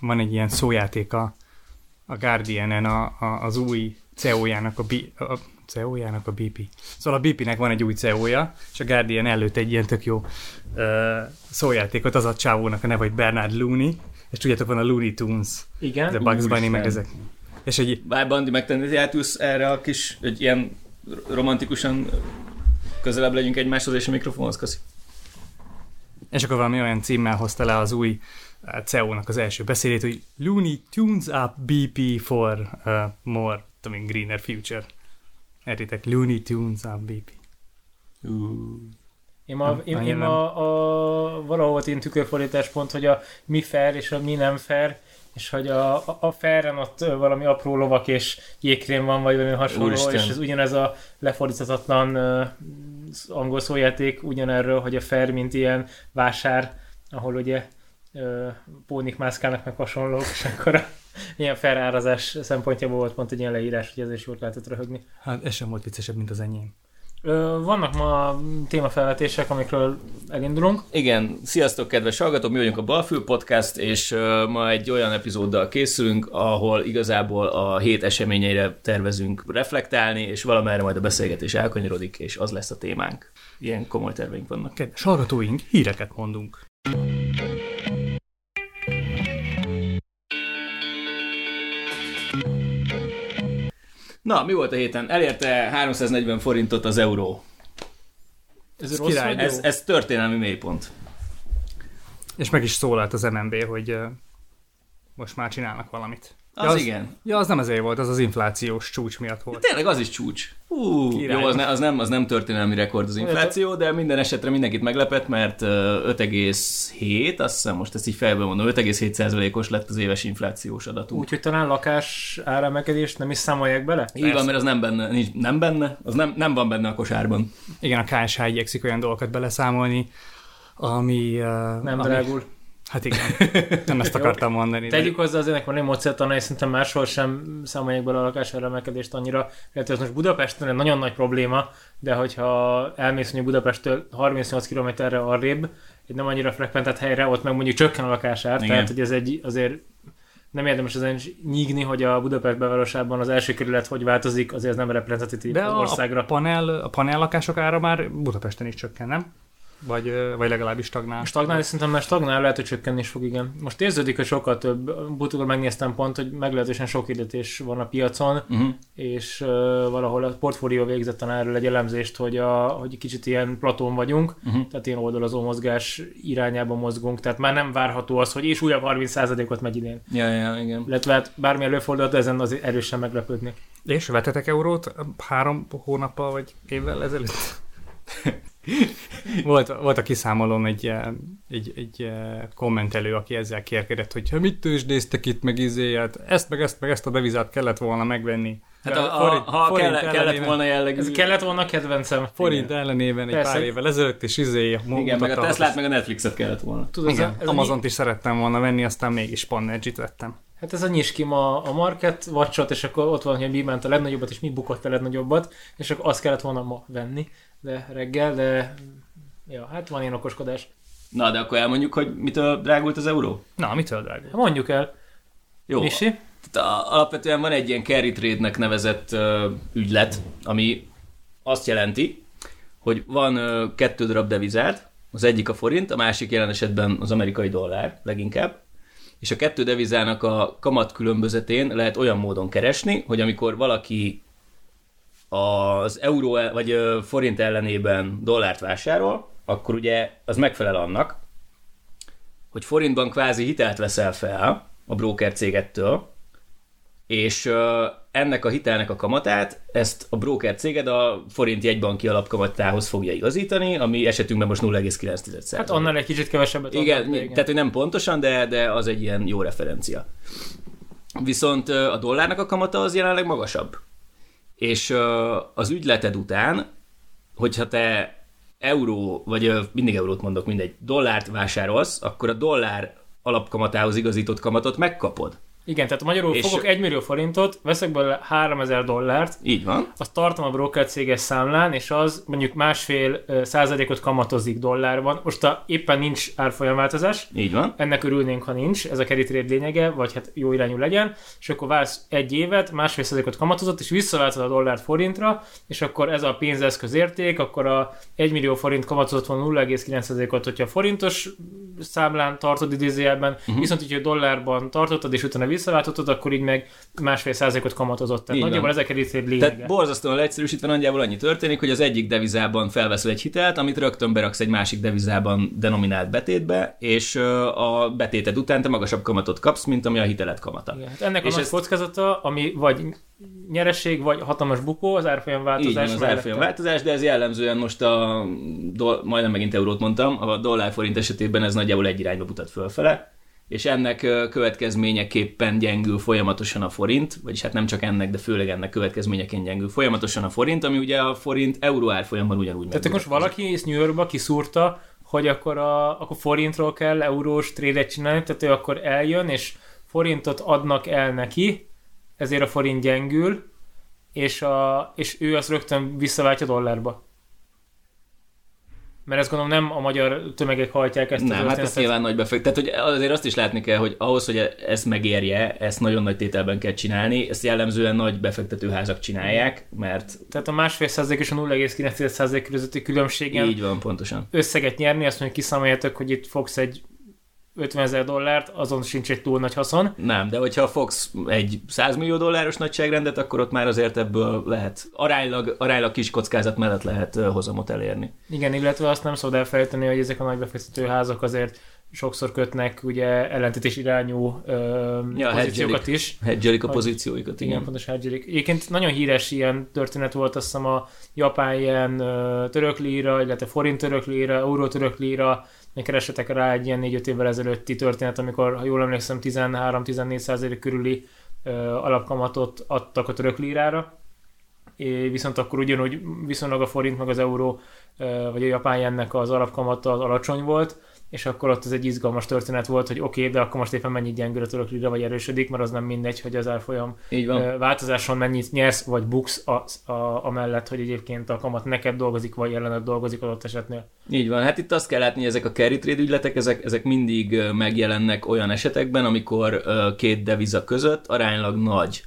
van egy ilyen szójátéka a Guardian-en a, a, az új CEO-jának a, B, a CEO-jának a BP. Szóval a BP-nek van egy új CEO-ja, és a Guardian előtt egy ilyen tök jó uh, szójátékot, az a csávónak a neve, hogy Bernard Looney, és tudjátok, van a Looney Tunes, Igen. The Bugs Bunny, meg ezek. És egy, Bár Bandi megtenni, átülsz erre a kis, egy ilyen romantikusan közelebb legyünk egymáshoz és a mikrofonhoz, köszi. és akkor valami olyan címmel hozta le az új CEO-nak az első beszédét, hogy Looney Tunes up BP for uh, more, tudom én, greener future. Értitek? Looney Tunes up BP. Én, ma, Nem, én, én nem. a, valahol volt ilyen tükörfordítás pont, hogy a mi fair és a mi nem fair, és hogy a, a, a fairen ott valami apró lovak és jégkrém van, vagy valami hasonló, Úristen. és ez ugyanez a lefordíthatatlan ö, angol szójáték ugyanerről, hogy a fair, mint ilyen vásár, ahol ugye pónik mászkálnak meg hasonlók, és akkor a, ilyen fair árazás szempontjából volt pont egy ilyen leírás, hogy ez is jót lehetett röhögni. Hát ez sem volt viccesebb, mint az enyém. Ö, vannak ma témafelvetések, amikről elindulunk. Igen, sziasztok kedves hallgatók, mi vagyunk a Balfül Podcast, és uh, ma egy olyan epizóddal készülünk, ahol igazából a hét eseményeire tervezünk reflektálni, és valamerre majd a beszélgetés elkanyarodik, és az lesz a témánk. Ilyen komoly terveink vannak. Kedves hallgatóink, híreket mondunk. Na, mi volt a héten? Elérte 340 forintot az euró. Ez, Ez király. Ez, ez történelmi mélypont. És meg is szólalt az MNB, hogy most már csinálnak valamit. Az, Ja, az igen. Ja, az nem ezért volt, az az inflációs csúcs miatt volt. Tényleg az is csúcs. Hú, Király. jó, az, ne, az, nem, az nem történelmi rekord az infláció, de minden esetre mindenkit meglepett, mert ö, 5,7, azt hiszem most ezt így fejből mondom, 5,7%-os lett az éves inflációs adatunk. Úgyhogy talán lakás áremelkedést nem is számolják bele? Így van, mert az nem benne, nincs, nem benne, az nem, nem van benne a kosárban. Igen, a KSH igyekszik olyan dolgokat beleszámolni, ami... Nem ami, drágul. Hát igen, nem ezt akartam mondani. de- Tegyük hozzá, azért van egy módszertana, és szerintem máshol sem számolják bele a lakás áremelkedést annyira. Hogy ez most Budapesten egy nagyon nagy probléma, de hogyha elmész mondjuk Budapesttől 38 km-re arrébb, egy nem annyira frekventált helyre, ott meg mondjuk csökken a lakásár, Igen. tehát hogy ez egy azért nem érdemes ezen nyígni, hogy a Budapest belvárosában az első kerület hogy változik, azért ez nem reprezentatív De az a, országra. a, panel, a panel lakások ára már Budapesten is csökken, nem? Vagy, vagy legalábbis stagnál. Stagnál, és szerintem már stagnál, lehet, hogy csökkenni is fog, igen. Most érződik, hogy sokkal több, múltkor megnéztem pont, hogy meglehetősen sok hirdetés van a piacon, Uh-huh. és uh, valahol a portfólió végzett talán erről egy elemzést, hogy, a, hogy kicsit ilyen platón vagyunk, Uh-huh. tehát ilyen oldalazó mozgás irányába mozgunk, tehát már nem várható az, hogy és újabb 30%-ot megy idén. Ja, ja, igen. Illetve hát bármi előfordulhat, de ezen azért erősen meglepődni. És vetetek eurót három hónappal vagy évvel ezelőtt? volt, volt a kiszámolom egy, eh, egy, egy eh, kommentelő, aki ezzel kérkedett, hogy ha mit tőzsdéztek itt, meg izé, hát ezt, meg ezt, meg ezt a devizát kellett volna megvenni. Hát a, a, Forint- ha forint kell, kellett ellenében- volna jellegű... Ez kellett volna a kedvencem. Forint ellenében egy Persze. pár évvel ezelőtt, és izé Igen, meg a. Teslát, meg a Netflixet kellett volna. Tudod, ez, a, Igen, ez, a, Amazont is szerettem volna venni, aztán mégis Pannergy-t vettem. Hát ez a nyis ki ma a market watchot, és akkor ott van, hogy mi ment a legnagyobbat, és mi bukott a legnagyobbat, és akkor azt kellett volna ma venni, de reggel, de ja, hát van ilyen okoskodás. Na, de akkor elmondjuk, hogy mitől drágult az euró? Na, mitől drágul? Hát Mondjuk el, Jó, Misi? Tehát alapvetően van egy ilyen carry trade-nek nevezett ö, ügylet, ami azt jelenti, hogy van ö, kettő darab devizád, az egyik a forint, a másik jelen esetben az amerikai dollár leginkább, és a kettő devizának a kamat különbözetén lehet olyan módon keresni, hogy amikor valaki az euró vagy forint ellenében dollárt vásárol, akkor ugye az megfelel annak, hogy forintban kvázi hitelt veszel fel a broker cégettől, és ennek a hitelnek a kamatát, ezt a broker céged a forint jegybanki alapkamatához fogja igazítani, ami esetünkben most 0,9%. hát annál egy kicsit kevesebbet Igen, de igen, tehát hogy nem pontosan, de, de az egy ilyen jó referencia. Viszont a dollárnak a kamata az jelenleg magasabb. És az ügyleted után, hogyha te euró, vagy mindig eurót mondok, mindegy, dollárt vásárolsz, akkor a dollár alapkamatához igazított kamatot megkapod. Igen, tehát magyarul És- fogok 1 millió forintot, veszek belőle 3000 dollárt, Így van. azt tartom a broker céges számlán, és az mondjuk másfél százalékot kamatozik dollárban. Most a, éppen nincs árfolyamváltozás, Így van. ennek örülnénk, ha nincs, ez a carry trade lényege, vagy hát jó irányú legyen, és akkor vársz egy évet, másfél százalékot kamatozott, és visszaváltod a dollárt forintra, és akkor ez a pénzeszköz érték, akkor a 1 millió forint kamatozott van 0,9%-ot, hogyha forintos számlán tartod idézőjelben, uh-huh. viszont hogyha dollárban tartottad, és utána visszaváltottad, akkor így meg másfél százalékot kamatozott. Tehát Így nagyjából ez a carry trade lényege. Tehát borzasztóan leegyszerűsítve nagyjából annyi történik, hogy az egyik devizában felveszel egy hitelt, amit rögtön beraksz egy másik devizában denominált betétbe, és a betéted után te magasabb kamatot kapsz, mint ami a hitelet kamata. Igen, hát ennek a És nagy ezt- kockázata, ami vagy nyereség, vagy hatalmas bukó, az árfolyam változás. Így van, az árfolyam változás, de ez jellemzően most a, do, majdnem megint eurót mondtam, a dollár-forint esetében ez nagyjából egy irányba mutat fölfele, és ennek következményeképpen gyengül folyamatosan a forint, vagyis hát nem csak ennek, de főleg ennek következményeként gyengül folyamatosan a forint, ami ugye a forint euró árfolyamban ugyanúgy Tehát most valaki is New Yorkba kiszúrta, hogy akkor, a, akkor forintról kell eurós trédet csinálni, tehát ő akkor eljön, és forintot adnak el neki, ezért a forint gyengül, és, a, és ő azt rögtön visszaváltja dollárba. Mert ezt gondolom nem a magyar tömegek hajtják ezt a Nem, hát történetet. ez nyilván nagy befekt. Tehát hogy azért azt is látni kell, hogy ahhoz, hogy ezt megérje, ezt nagyon nagy tételben kell csinálni, ezt jellemzően nagy befektetőházak csinálják, mert Tehát a másfél százalék és a 0,9 százalék közötti különbségen így van pontosan. összeget nyerni, azt mondjuk kiszámoljátok, hogy itt fogsz egy 50 ezer dollárt, azon sincs egy túl nagy haszon. Nem, de hogyha fogsz egy 100 millió dolláros nagyságrendet, akkor ott már azért ebből lehet, aránylag, aránylag kis kockázat mellett lehet hozamot elérni. Igen, illetve azt nem szabad elfelejteni, hogy ezek a nagy befektetőházak azért sokszor kötnek ugye ellentétes irányú ö, Ja, pozíciókat is. Hedgelik a pozícióikat, Igen, igen. pontos hedgelik. Egyébként nagyon híres ilyen történet volt, azt hiszem a japán ilyen török líra, illetve forint török líra, euró török líra, még keresetek rá egy ilyen 4-5 évvel ezelőtti történet, amikor, ha jól emlékszem, 13-14 százalék körüli ö, alapkamatot adtak a török lírára, viszont akkor ugyanúgy viszonylag a forint meg az euró, vagy a japán jennek az alapkamata az alacsony volt, és akkor ott ez egy izgalmas történet volt, hogy oké, okay, de akkor most éppen mennyit gyengül a török lira, vagy erősödik, mert az nem mindegy, hogy az árfolyam Így van. Változáson mennyit nyersz, vagy buksz a, a, amellett, hogy egyébként a kamat neked dolgozik, vagy ellened dolgozik adott esetnél. Így van, hát itt azt kell látni, hogy ezek a carry trade ügyletek, ezek, ezek mindig megjelennek olyan esetekben, amikor két deviza között aránylag nagy,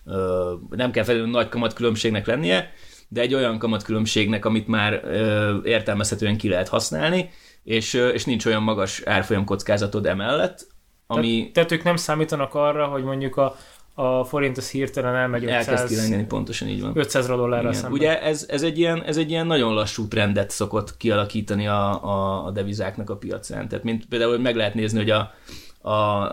nem kell feltétlenül nagy kamatkülönbségnek lennie, de egy olyan kamatkülönbségnek, amit már ö, értelmezhetően ki lehet használni, és, és nincs olyan magas árfolyam kockázatod emellett, ami Tehát, tehát ők nem számítanak arra, hogy mondjuk a, a forint az hirtelen elmegy elkezd 500, kilengeni, pontosan így van. 500 dollárra szemben. Ugye ez, ez, egy ilyen, ez egy ilyen nagyon lassú trendet szokott kialakítani a, a, a devizáknak a piacán. Tehát mint például meg lehet nézni, hogy a, a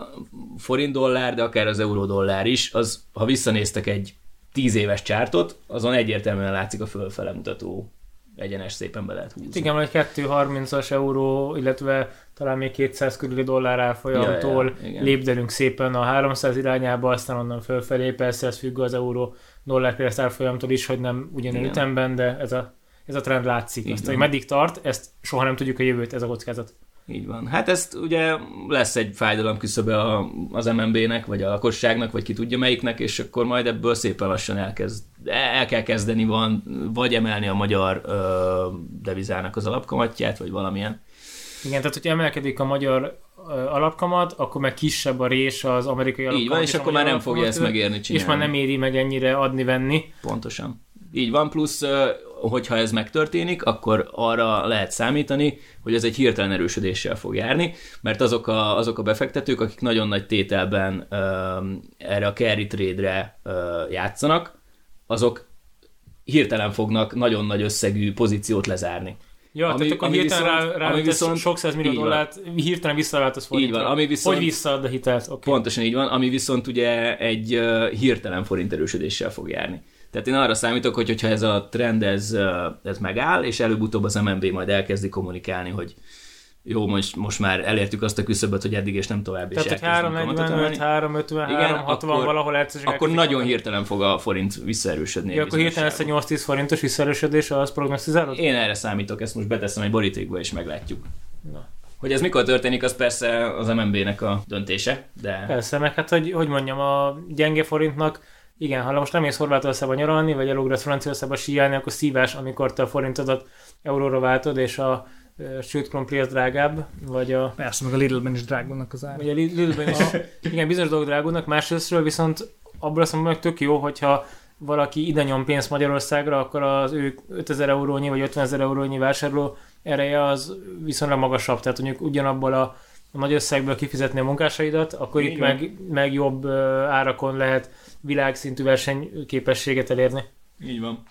forint dollár, de akár az euró dollár is, az, ha visszanéztek egy tíz éves csártot, azon egyértelműen látszik a fölfele mutató egyenes szépen be lehet húzni. Igen, vagy 230-as euró, illetve talán még 200 körüli dollár árfolyamtól Ja, ja, lépdelünk szépen a 300 irányába, aztán onnan fölfelé, persze ez függ az euró dollár kereszt árfolyamtól is, hogy nem ugyanilyen ütemben, de ez a, ez a trend látszik. Így Azt, van. hogy meddig tart, ezt soha nem tudjuk a jövőt, ez a kockázat. Így van. Hát ezt ugye lesz egy fájdalom küszöbe a, az MNB-nek, vagy a lakosságnak, vagy ki tudja melyiknek, és akkor majd ebből szépen lassan elkezd, el kell kezdeni van, vagy emelni a magyar ö, devizának az alapkamatját, vagy valamilyen. Igen, tehát hogyha emelkedik a magyar alapkamat, akkor meg kisebb a rés az amerikai alapkamat. Így van, és a akkor már nem fogja ezt megérni csinálni. És már nem éri meg ennyire adni-venni. Pontosan. Így van, plusz, hogyha ez megtörténik, akkor arra lehet számítani, hogy ez egy hirtelen erősödéssel fog járni, mert azok a, azok a befektetők, akik nagyon nagy tételben ö, erre a carry trade-re ö, játszanak, azok hirtelen fognak nagyon nagy összegű pozíciót lezárni. Ja, Ami- tehát akkor ami hirtelen viszont- rá, rá ami viszont- sok millió dollárt hirtelen visszaváltasz forintra. Így van, ami viszont- Hogy visszaad a hitelt? Okay. Pontosan így van, ami viszont ugye egy ö, hirtelen forint erősödéssel fog járni. Tehát én arra számítok, hogy hogyha ez a trend ez, ez megáll, és előbb-utóbb az MNB majd elkezdi kommunikálni, hogy jó, most, most már elértük azt a küszöböt, hogy eddig és nem tovább, és Tehát, hogy elkezdünk kamatot 345, emelni. 350, Igen, 360 akkor- valahol egyszer csak Akkor nagyon emelni. hirtelen fog a forint visszaerősödni. Ja, akkor hirtelen lesz bizonyos 8-10 forintos visszaerősödés, az prognosztizálod? Én erre számítok, ezt most beteszem egy borítékba, és meglátjuk. Na. Hogy ez mikor történik, az persze az MNB-nek a döntése, de Persze, meg hát, hogy, hogy mondjam, a gyenge forintnak, igen, ha most nem mész Horvátországba nyaralni, vagy elugrasz Franciaországba síelni, akkor szívás, amikor te a forintodat euróra váltod, és a sült krumpli az drágább, vagy a, Persze, meg a Lidl-ben is drágulnak az ár. vagy a Lidlben is, igen, bizonyos dolgok drágulnak, másrésztről viszont abból azt mondom, hogy tök jó, hogyha valaki ide nyom pénzt Magyarországra, akkor az ő 5000 eurónyi vagy 50 ezer eurónyi vásárló ereje az viszonylag magasabb, tehát mondjuk ugyanabból a, a nagy összegből kifizetni a munkásaidat, akkor Így itt meg, meg jobb árakon lehet világszintű versenyképességet elérni. így van.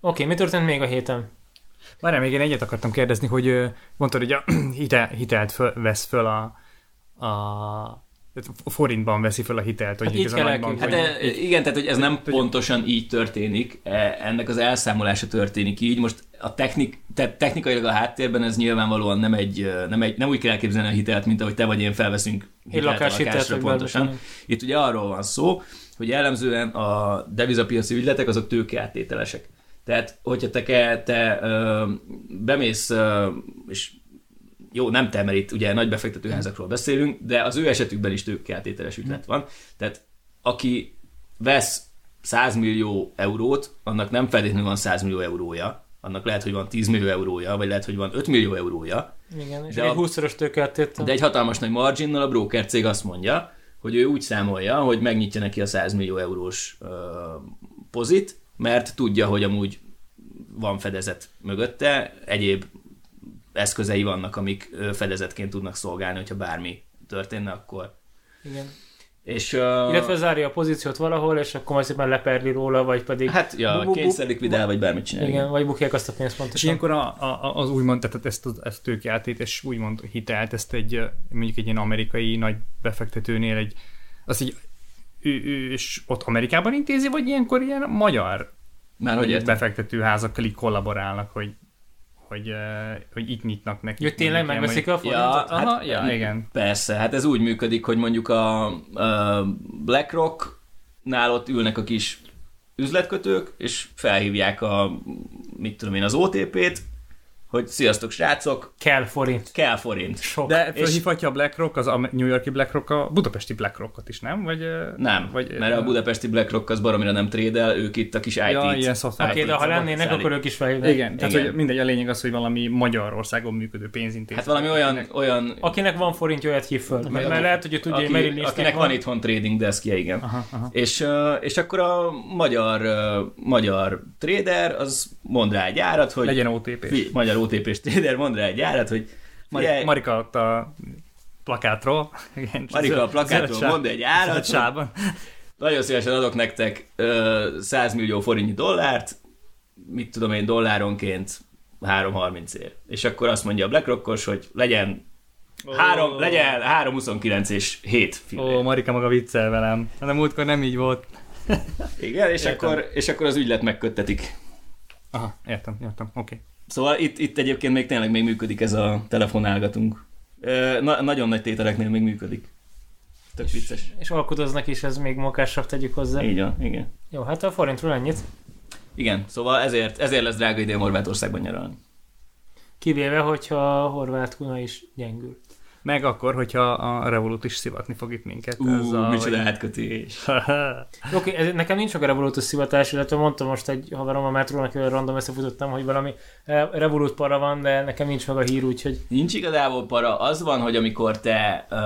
Oké, mi történt még a héten? Várjál, még én egyet akartam kérdezni, hogy mondtad, hogy a hitel, hitelt föl, vesz föl a, a forintban veszi föl a hitelt, hogy Hát így a kell nagy bank, Hát de, igen, tehát hogy ez nem pontosan így történik, e, ennek az elszámolása történik így. Most a technik, tehát technikailag a háttérben ez nyilvánvalóan nem egy, nem, egy, nem úgy kell elképzelni a hitelt, mint ahogy te vagy én felveszünk Egy hitelt a lakásra pontosan. bármi. Itt ugye arról van szó, hogy jellemzően a devizapiaci ügyletek azok tőkeáttételesek. Tehát, hogyha te, te ö, bemész, ö, és jó, nem te, mert itt ugye nagy befektetőházakról beszélünk, de az ő esetükben is tőkeáttételes ügylet van. Tehát aki vesz 100 millió eurót, annak nem feltétlenül van 100 millió eurója, annak lehet, hogy van 10 millió eurója, vagy lehet, hogy van 5 millió eurója, Igen, és De egy a- 20-szoros tőkeáttétel. de egy hatalmas nagy marginnal a broker cég azt mondja, hogy ő úgy számolja, hogy megnyitja neki a 100 millió eurós ö, pozit, mert tudja, hogy amúgy van fedezet mögötte, egyéb eszközei vannak, amik fedezetként tudnak szolgálni, hogyha bármi történne, akkor. Igen. És, uh, Illetve zárja a pozíciót valahol, és akkor majd szépen leperli róla, vagy pedig... hát, ja, bu- kényszerlikvidál, vagy bármit csinál. Igen, vagy bukják azt a pénzt És pontosan. ilyenkor a, a, az úgymond, tehát ezt, az- ezt tőkeátét, és úgymond hitelt, ezt egy, mondjuk egy ilyen amerikai nagy befektetőnél egy, azt így, ő, ő, és ott Amerikában intézi, vagy ilyenkor ilyen magyar Már hogy befektetőházakkal így kollaborálnak, hogy, hogy, hogy itt nyitnak neki. Hogy tényleg megveszik a forintot? Aha, hát, ja, igen. Persze, hát ez úgy működik, hogy mondjuk a, a BlackRock-nál ott ülnek a kis üzletkötők, és felhívják a, mit tudom én, az OTP-t, hogy sziasztok srácok, Kell forint. kell forint. Sok. De És- felhívhatja a BlackRock, az a New Yorki BlackRock a budapesti BlackRockot is, nem? Vagy, Nem, vagy, mert a budapesti BlackRock az baromira nem trédel, ők itt a kis IT-t. Ja, ilyen szoftver. Oké, de ha lennének, akkor ők is felhívnak. Igen, tehát Igen. hogy mindegy, a lényeg az, hogy valami Magyarországon működő pénzintézet. Hát valami olyan, olyan Akinek van forintja, olyat hív föl. Mert, mert lehet, hogy tudja, aki, Merrill akinek van itthon trading deskje, igen. Aha, aha. És, és akkor a magyar, magyar trader az mond rá egy árat, hogy Legyen OTP. Magyar OTP-s trader mond rá egy árat, hogy Mari, Marika ott a plakátról. Igen, Marika a plakátról mond egy árat, zöld sávban. nagyon szívesen adok nektek ö, 100 millió forintnyi dollárt, mit tudom én, dolláronként 3.30 ér. És akkor azt mondja a BlackRockos, hogy legyen Három, legyen 3.29 és 7 Ó, fillér. Marika maga viccel velem. De múltkor nem így volt. Igen, és Értem. akkor, és akkor az ügylet megköttetik. Aha, értem, értem, oké. Okay. Szóval itt, itt egyébként még tényleg még működik ez a telefonálgatunk. Na, nagyon nagy tételeknél még működik. Tök vicces. És alkudoznak is, ez még mokásabb tegyük hozzá. Így van, igen. Jó, hát a forintról ennyit. Igen, szóval ezért, ezért lesz drága idén Horvátországban nyaralni. Kivéve, hogyha a horvát kuna is gyengül. Meg akkor, hogyha a Revolut is szivatni fog itt minket. Ú, azzal, micsoda hogy- átkötés. Oké, ez, nekem nincs sok a Revolutus szivatás, illetve mondtam most egy haverom a metrónak, akivel random összefutottam, hogy valami eh, Revolut para van, de nekem nincs meg a hír, úgyhogy Nincs igazából para, az van, hogy amikor te ö,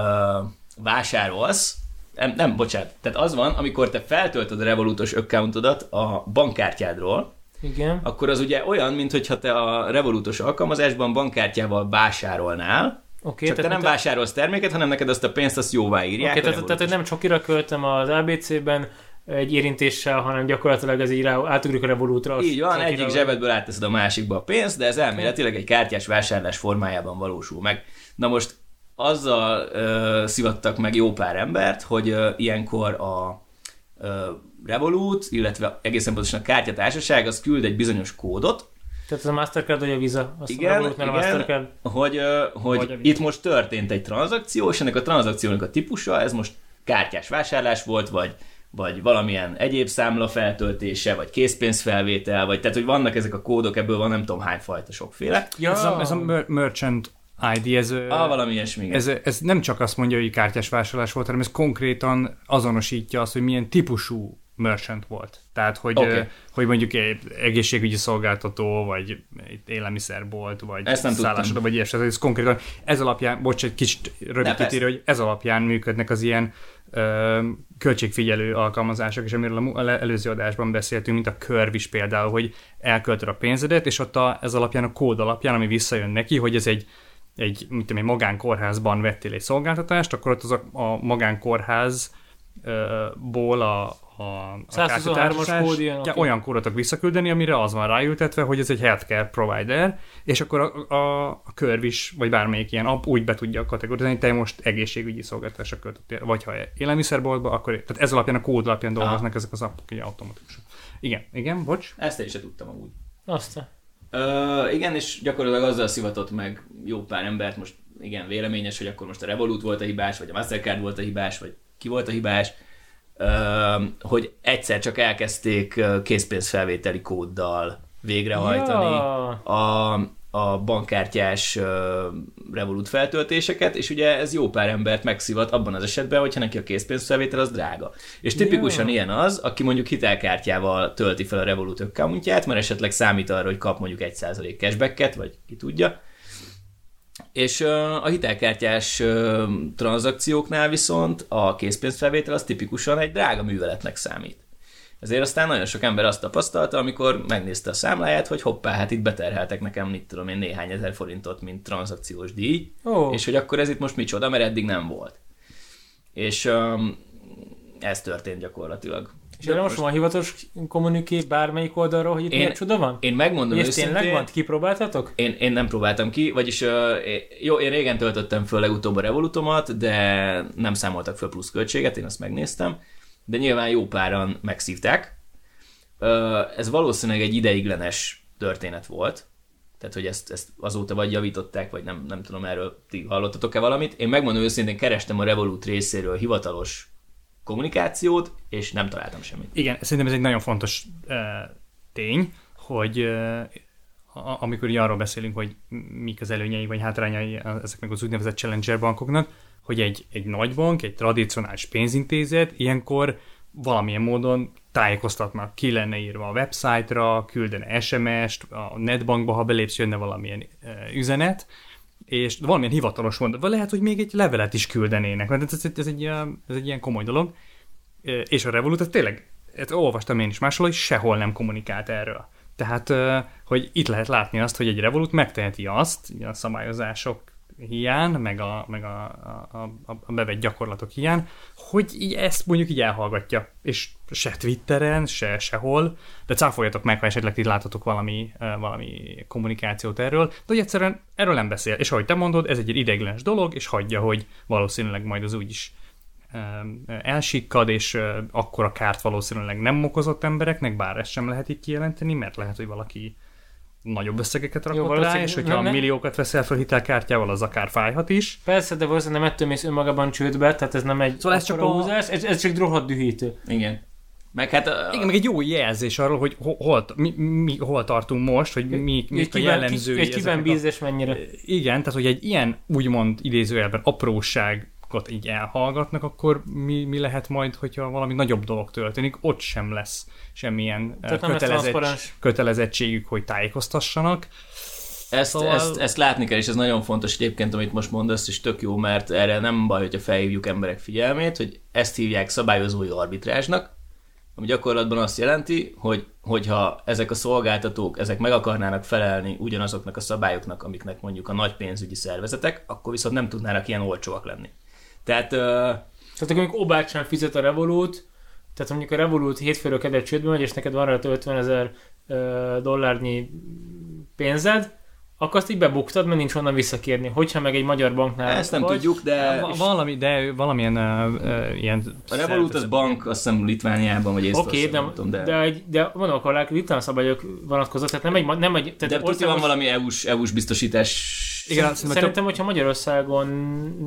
vásárolsz, nem, nem, bocsánat, tehát az van, amikor te feltöltöd a Revolutos accountodat a bankkártyádról, igen. akkor az ugye olyan, mintha te a Revolutos alkalmazásban bankkártyával vásárolnál, Oké, csak te nem tehát- vásárolsz terméket, hanem neked azt a pénzt azt jóvá írják. Oké, a tehát, tehát nem csokira költöm az ABC-ben egy érintéssel, hanem gyakorlatilag ez így rá, átugrik a Revolutra. Így van, egyik zsebedből átteszed a másikba a pénzt, de ez elméletileg egy kártyás vásárlás formájában valósul meg. Na most azzal ö, szivattak meg jó pár embert, hogy ö, ilyenkor a ö, Revolut, illetve egészen pontosan a kártyatársaság, az küld egy bizonyos kódot, Tehát ez a Mastercard vagy a Visa? Azt Igen, a Revolutnál a igen. Mastercard. hogy, Vagy a hogy Visa. itt most történt egy tranzakció, és ennek a tranzakciónak a típusa, ez most kártyás vásárlás volt, vagy vagy valamilyen egyéb számla feltöltése, vagy készpénzfelvétel, vagy tehát, hogy vannak ezek a kódok, ebből van nem tudom hány fajta sokféle. Ja, Ez a, ez a mer- merchant ID, ez, Ah, valami ilyesmi. igen. ez, ez nem csak azt mondja, hogy kártyás vásárlás volt, hanem ez konkrétan azonosítja azt, hogy milyen típusú merchant volt. Tehát, hogy, okay. hogy mondjuk egy egészségügyi szolgáltató, vagy egy élelmiszerbolt, vagy Ezt nem tudtam. szállásadó, vagy ilyesmi. Ez konkrétan ez alapján, bocs, egy kicsit Ne, rövid persze. kitérő, hogy ez alapján működnek az ilyen ö, költségfigyelő alkalmazások, és amiről a előző adásban beszéltünk, mint a Curve is például, hogy elköltöd a pénzedet, és ott a, ez alapján a kód alapján, ami visszajön neki, hogy ez egy egy, mint tudom, egy magánkórházban vettél egy szolgáltatást, akkor ott az a, a magánkórházból a, a, a 123-as kártyatárosás- kód jön, ja, oké. olyan kódot visszaküldeni, amire az van ráültetve, hogy ez egy healthcare provider, és akkor a, a, a Curve is, vagy bármelyik ilyen app úgy be tudja kategorizálni, hogy te most egészségügyi szolgáltatásra költöttél, vagy ha élelmiszerboltba, akkor tehát ez alapján a kód alapján dolgoznak ezek az appok, ugye automatikusan. Igen, igen, bocs. Ezt én sem tudtam amúgy. Azt a... Ö, igen, és gyakorlatilag azzal szivatott meg jó pár embert, most igen, véleményes, hogy akkor most a Revolut volt a hibás, vagy a Mastercard volt a hibás, vagy ki volt a hibás, hogy egyszer csak elkezdték készpénzfelvételi kóddal végrehajtani Ja. a, a bankkártyás Revolut feltöltéseket, és ugye ez jó pár embert megszivat abban az esetben, hogyha neki a készpénzfelvétel az drága. És tipikusan Ja. ilyen az, aki mondjuk hitelkártyával tölti fel a Revolut accountját, mert esetleg számít arra, hogy kap mondjuk 1% cashbacket, vagy ki tudja. És a hitelkártyás tranzakcióknál viszont a készpénzfelvétel az tipikusan egy drága műveletnek számít. Ezért aztán nagyon sok ember azt tapasztalta, amikor megnézte a számláját, hogy hoppá, hát itt beterheltek nekem, mit tudom én, néhány ezer forintot, mint tranzakciós díj, Ó. és hogy akkor ez itt most micsoda, mert eddig nem volt. És um, ez történt gyakorlatilag. És erre most van hivatalos kommuniké bármelyik oldalról, hogy itt Én- csoda van? Én megmondom Hogy ez tényleg őszintén, van? Kipróbáltatok? Én, én nem próbáltam ki, vagyis uh, jó, én régen töltöttem föl legutóbb a Revolutomat, de nem számoltak föl plusz költséget, én azt megnéztem, de nyilván jó páran megszívták. Uh, ez valószínűleg egy ideiglenes történet volt, tehát hogy ezt, ezt azóta vagy javították, vagy nem, nem tudom erről ti hallottatok-e valamit. Én megmondom őszintén, kerestem a Revolut részéről hivatalos kommunikációt, és nem találtam semmit. Igen, szerintem ez egy nagyon fontos uh, tény, hogy uh, a- amikor így arról beszélünk, hogy mik az előnyei vagy hátrányai ezeknek az úgynevezett challenger bankoknak, hogy egy, egy nagy bank, egy tradicionális pénzintézet ilyenkor valamilyen módon tájékoztatnak, ki lenne írva a websájtra, küldene SMS-t, a netbankba, ha belépsz, jönne valamilyen üzenet, és valamilyen hivatalos mondat, vagy lehet, hogy még egy levelet is küldenének, mert ez, ez, ez, egy, ez egy ilyen komoly dolog. És a Revolut, ez tényleg, ezt olvastam én is máshol, hogy sehol nem kommunikált erről. Tehát, hogy itt lehet látni azt, hogy egy Revolut megteheti azt, a szabályozások hiány, meg a, meg a, a, a, a bevett gyakorlatok hiány, hogy így ezt mondjuk így elhallgatja. És se Twitteren, se sehol, de cáfoljatok meg, ha esetleg ti látotok valami, valami kommunikációt erről, de hogy egyszerűen erről nem beszél. És ahogy te mondod, ez egy ideiglenes dolog, és hagyja, hogy valószínűleg majd az úgyis elsikkad, és ö, akkora kárt valószínűleg nem okozott embereknek, bár ezt sem lehet így kijelenteni, mert lehet, hogy valaki nagyobb összegeket rakott rá, valószínűleg és hogyha nem- milliókat veszel fel hitelkártyával, az akár fájhat is. Persze, de valószínűleg nem ettől mész önmagában csődbe, tehát ez nem egy Szóval ez csak a- húzás, ez, ez csak rohadt dühítő. Igen. Meg hát a, Igen, meg egy jó jelzés arról, hogy ho- hol, mi, mi, hol tartunk most, hogy mi, mi a jellemzői. ki, hogy kiben ezeknek a- bíz és mennyire. Igen, tehát hogy egy ilyen úgymond idézőjelben apróságot így elhallgatnak, akkor mi, mi lehet majd, hogyha valami nagyobb dolog történik, ott sem lesz semmilyen Tehát Tehát kötelezett, kötelezettségük, hogy tájékoztassanak. Ezt, Szóval- szóval... ezt, ezt látni kell, és ez nagyon fontos egyébként, amit most mondasz, és tök jó, mert erre nem baj, hogyha felhívjuk emberek figyelmét, hogy ezt hívják szabályozói arbitrázsnak, ami gyakorlatban azt jelenti, hogy hogyha ezek a szolgáltatók, ezek meg akarnának felelni ugyanazoknak a szabályoknak, amiknek mondjuk a nagy pénzügyi szervezetek, akkor viszont nem tudnának ilyen olcsóak lenni. Tehát ö, Tehát akkor Obák sem fizet a Revolut, tehát mondjuk a Revolut hétfőről kedve csődbe megy, és neked van rá 50 ezer dollárnyi pénzed, akkor azt így bebuktad, mert nincs honnan visszakérni. Hogyha meg egy magyar banknál ezt nem vagy, tudjuk, de Va- valami, de valamilyen uh, uh, ilyen... a Revolut az bank, azt hiszem Litvániában vagy Oké, Észtországban, de, nem tudom, de, de, egy, de mondom, akkor a szabályok vonatkoznak, tehát nem egy, nem egy tehát de tuti van országos- valami EU-s, EU-s biztosítás Igen, Szerintem, hogyha Magyarországon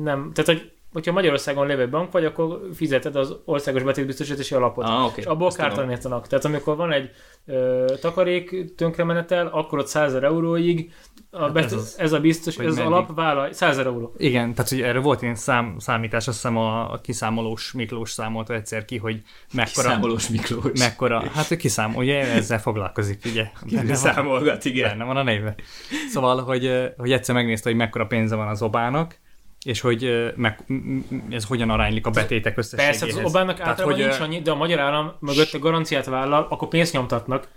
nem, tehát hogy hogyha Magyarországon lévő bank vagy, akkor fizeted az országos betétbiztosítási alapot. Ah, oké. És abból kártalanítanak. Tehát amikor van egy ö, takarék tönkremenetel, akkor ott 100 euróig a Hát bet- ez az- ez a biztos, ez az alap vállal 100 euró. Igen, tehát hogy erre volt ilyen szám, számítás, azt hiszem a, a kiszámolós Miklós számolta egyszer ki, hogy mekkora, Számolós Miklós. mekkora, hát ő kiszám, ugye ezzel foglalkozik, ugye. Benne van, Számolgat, igen. benne van a néve. Szóval, hogy, hogy egyszer megnézte, hogy mekkora pénze van az Obának, és hogy meg, ez hogyan aránylik a betétek összességéhez. Persze, az Obának Tehát, általában hogy, nincs annyi, de a magyar állam mögött a garanciát vállal, akkor pénzt nyomtatnak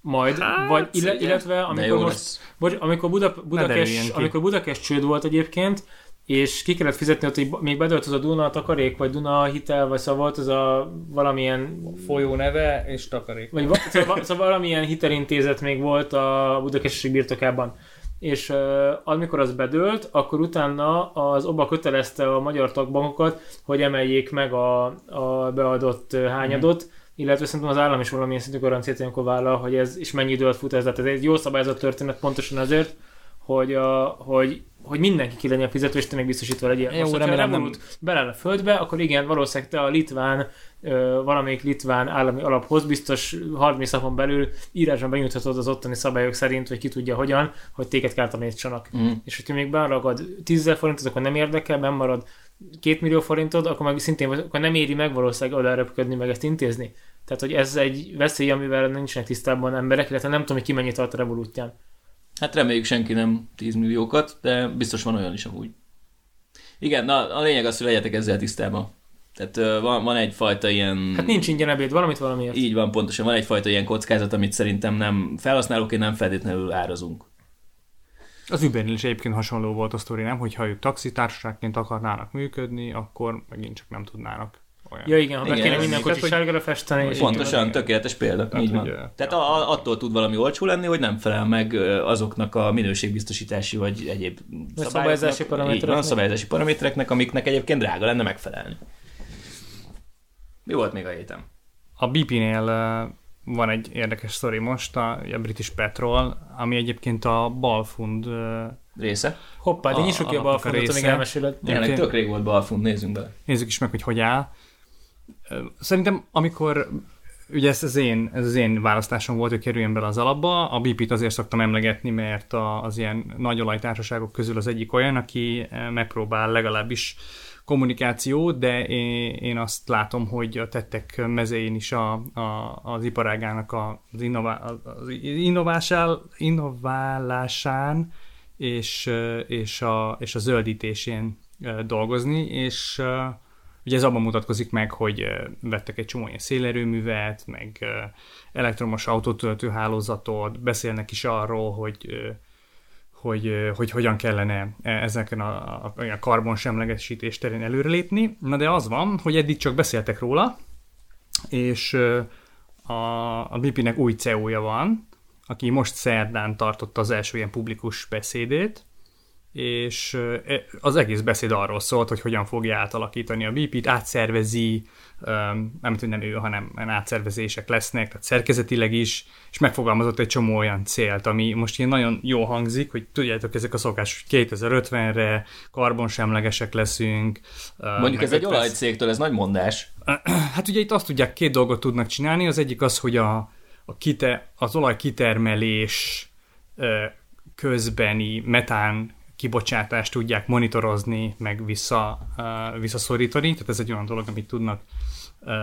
majd, Hát, vagy ille, ugye. illetve amikor most. Bocs, amikor Buda, ki. amikor Budakest csőd volt egyébként, és ki kellett fizetni ott, hogy még bedölt az a Duna takarék, vagy Duna hitel, vagy szóval volt ez a valamilyen folyó neve és takarék. vagy va- szóval, szóval valamilyen hitelintézet még volt a Budakesti birtokában. És uh, amikor az bedőlt, akkor utána az OBA kötelezte a magyar tagbankokat, hogy emeljék meg a, a beadott hányadot, illetve szerintem az állam is valamilyen szintű garanciát ilyenkor vállal, hogy ez is mennyi idő alatt fut ez. Tehát ez egy jó szabályozott történet pontosan azért, hogy, a, hogy, hogy mindenki ki legyen fizető, és tényleg biztosítva legyen. Jó, Most, hogyha remélem nem- belel a földbe, akkor igen, valószínűleg te a litván, valamelyik litván állami alaphoz biztos 30 napon belül írásban benyújthatod az ottani szabályok szerint, vagy ki tudja hogyan, hogy téged kártalanítsanak. Mm. És hogyha még beragad 10 000 forintot, akkor nem érdekel, benn marad 2 millió forintod, akkor meg szintén akkor nem éri meg valószínűleg oda repkedni, meg ezt intézni. Tehát, hogy ez egy veszély, amivel nincsenek tisztában emberek, illetve nem tudom, hogy ki mennyit tart a revolútján. Hát reméljük senki nem 10 milliókat, de biztos van olyan is amúgy. Igen, na a lényeg az, hogy legyetek ezzel tisztában. Tehát van, van egyfajta ilyen... Hát nincs ingyen ebéd, valamit valamiért. Így van, pontosan. Van egyfajta ilyen kockázat, amit szerintem nem felhasználóként nem feltétlenül árazunk. Az Ubernél is egyébként hasonló volt a sztori, nem? Hogyha ők taxitársaságként akarnának működni, akkor megint csak nem tudnának olyan. Ja igen, ha be Igen, kéne minden így- kocsi tehát, hogy- sárgára festeni. és Pontosan, igen. tökéletes példa. Tehát, így van. ö, Tehát ja. a, attól tud valami olcsó lenni, hogy nem felel meg azoknak a minőségbiztosítási vagy egyéb szabályozási van, paramétereknek. szabályozási paramétereknek, amiknek egyébként drága lenne megfelelni. Mi volt még a héten? A BP-nél van egy érdekes sztori most, a, a British Petrol, ami egyébként a Balfund Része? Hoppá, de A- nyissuk ki a a balfondot, amíg része. elmeséled. Tényleg tök rég volt balfund, nézzünk bele. nézzük is meg, hogy hogy áll. Szerintem, amikor ugye ez az én, ez az én választásom volt, hogy kerüljön bele az alapba, a BP-t azért szoktam emlegetni, mert az ilyen nagy olajtársaságok közül az egyik olyan, aki eh, megpróbál legalábbis kommunikációt, de én, én azt látom, hogy a tettek mezején is a, a, az iparágának az, innová, az innovásál, innoválásán és, ö, és, a, és a zöldítésén ö, dolgozni, és ugye ez abban mutatkozik meg, hogy vettek egy csomó ilyen szélerőművet, meg elektromos autótöltő hálózatot, beszélnek is arról, hogy hogy, hogy hogyan kellene e, ezeken a, a, a karbonsemlegesítés terén előrelépni. Na de az van, hogy eddig csak beszéltek róla, és a, a BP-nek új CEO-ja van, aki most szerdán tartotta az első ilyen publikus beszédét, és e- az egész beszéd arról szólt, hogy hogyan fogja átalakítani a BP-t, átszervezi, nem hogy nem ő, hanem átszervezések lesznek, tehát szerkezetileg is, és megfogalmazott egy csomó olyan célt, ami most ilyen nagyon jó hangzik, hogy tudjátok, ezek a szokás, hogy 2050-re karbonsemlegesek leszünk. Mondjuk ez egy 50 olajcégtől, ez nagy mondás. Hát ugye itt azt tudják, két dolgot tudnak csinálni. Az egyik az, hogy a, a kite, az olaj kitermelés közbeni metán kibocsátást tudják monitorozni, meg vissza, ö, visszaszorítani. Tehát ez egy olyan dolog, amit tudnak ö,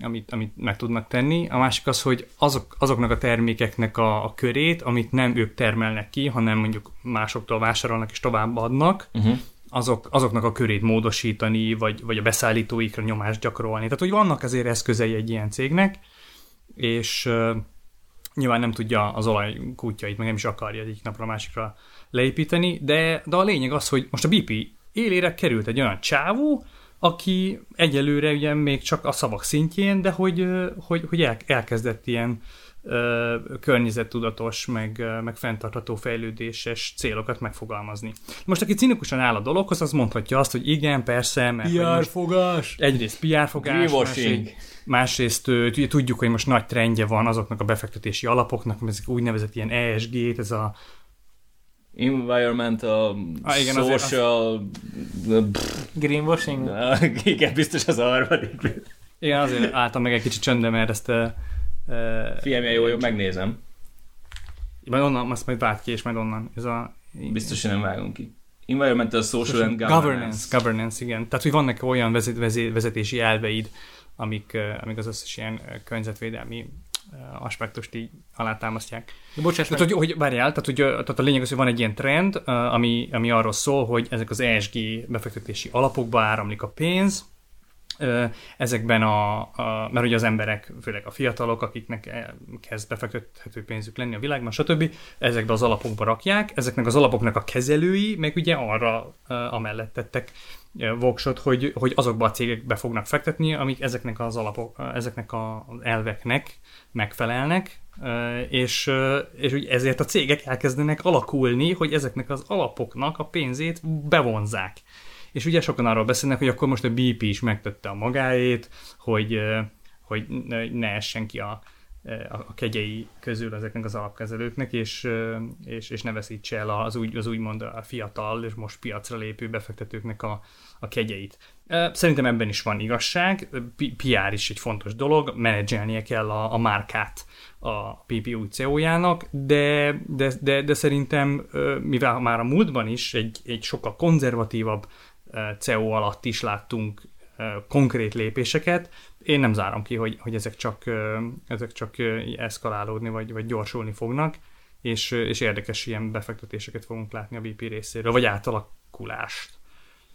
amit, amit meg tudnak tenni. A másik az, hogy azok, azoknak a termékeknek a, a körét, amit nem ők termelnek ki, hanem mondjuk másoktól vásárolnak és továbbadnak, Uh-huh. azok, azoknak a körét módosítani, vagy, vagy a beszállítóikra nyomást gyakorolni. Tehát, hogy vannak azért eszközei egy ilyen cégnek, és uh, nyilván nem tudja az olaj kutyait, meg nem is akarja egyik napra a másikra leépíteni, de, de a lényeg az, hogy most a BP élére került egy olyan csávó, aki egyelőre ugye még csak a szavak szintjén, de hogy, hogy, hogy el, elkezdett ilyen ö, környezettudatos, meg, meg fenntartható fejlődéses célokat megfogalmazni. Most aki cinikusan áll a dologhoz, az mondhatja azt, hogy igen, persze, mert hogy most fogás. egyrészt PR fogás, Greenwashing. másrészt, másrészt tudjuk, hogy most nagy trendje van azoknak a befektetési alapoknak, ezek úgynevezett ilyen ESG-t, ez a environmental, Ah, igen, social... Greenwashing? Igen, biztos az a harmadik. Igen, azért álltam meg egy kicsit csöndben, mert ezt uh, milyen jó, jó, megnézem. majd onnan, azt majd vált ki, és majd onnan. Ez a... Biztos, hogy nem vágunk ki. Environmental, social and governance. governance. Governance, igen. Tehát, hogy vannak olyan vezet, vezet, vezetési elveid, amik, amik az összes ilyen környezetvédelmi aspektust így alátámasztják. De bocsáss meg, Tehát, hogy, hogy várjál, tehát, hogy, tehát a lényeg az, hogy van egy ilyen trend, ami, ami arról szól, hogy ezek az ESG befektetési alapokba áramlik a pénz, ezekben a, a, mert ugye az emberek, főleg a fiatalok, akiknek eh, kezd befektethető pénzük lenni a világban, stb. ezekbe az alapokba rakják, ezeknek az alapoknak a kezelői, meg ugye arra amellett tettek voksot, hogy, hogy azokba a cégekbe fognak fektetni, amik ezeknek az alapok, ezeknek az elveknek megfelelnek, és, és úgy ezért a cégek elkezdenek alakulni, hogy ezeknek az alapoknak a pénzét bevonzák. És ugye sokan arról beszélnek, hogy akkor most a BP is megtette a magáét, hogy, hogy ne- essen ki a, a a kegyei közül ezeknek az alapkezelőknek, és, ö, és, és ne veszítse el az, úgy, az úgymond a fiatal és most piacra lépő befektetőknek a, a kegyeit. Ö, Szerintem ebben is van igazság, PR is egy fontos dolog, menedzselnie kell a, a márkát a PP új CEO-jának, de, de, de, de szerintem, mivel már a múltban is egy, egy sokkal konzervatívabb CEO alatt is láttunk konkrét lépéseket, én nem zárom ki, hogy, hogy ezek csak, ezek csak eszkalálódni vagy, vagy gyorsulni fognak, és, és érdekes ilyen befektetéseket fogunk látni a BP részéről, vagy átalakulást.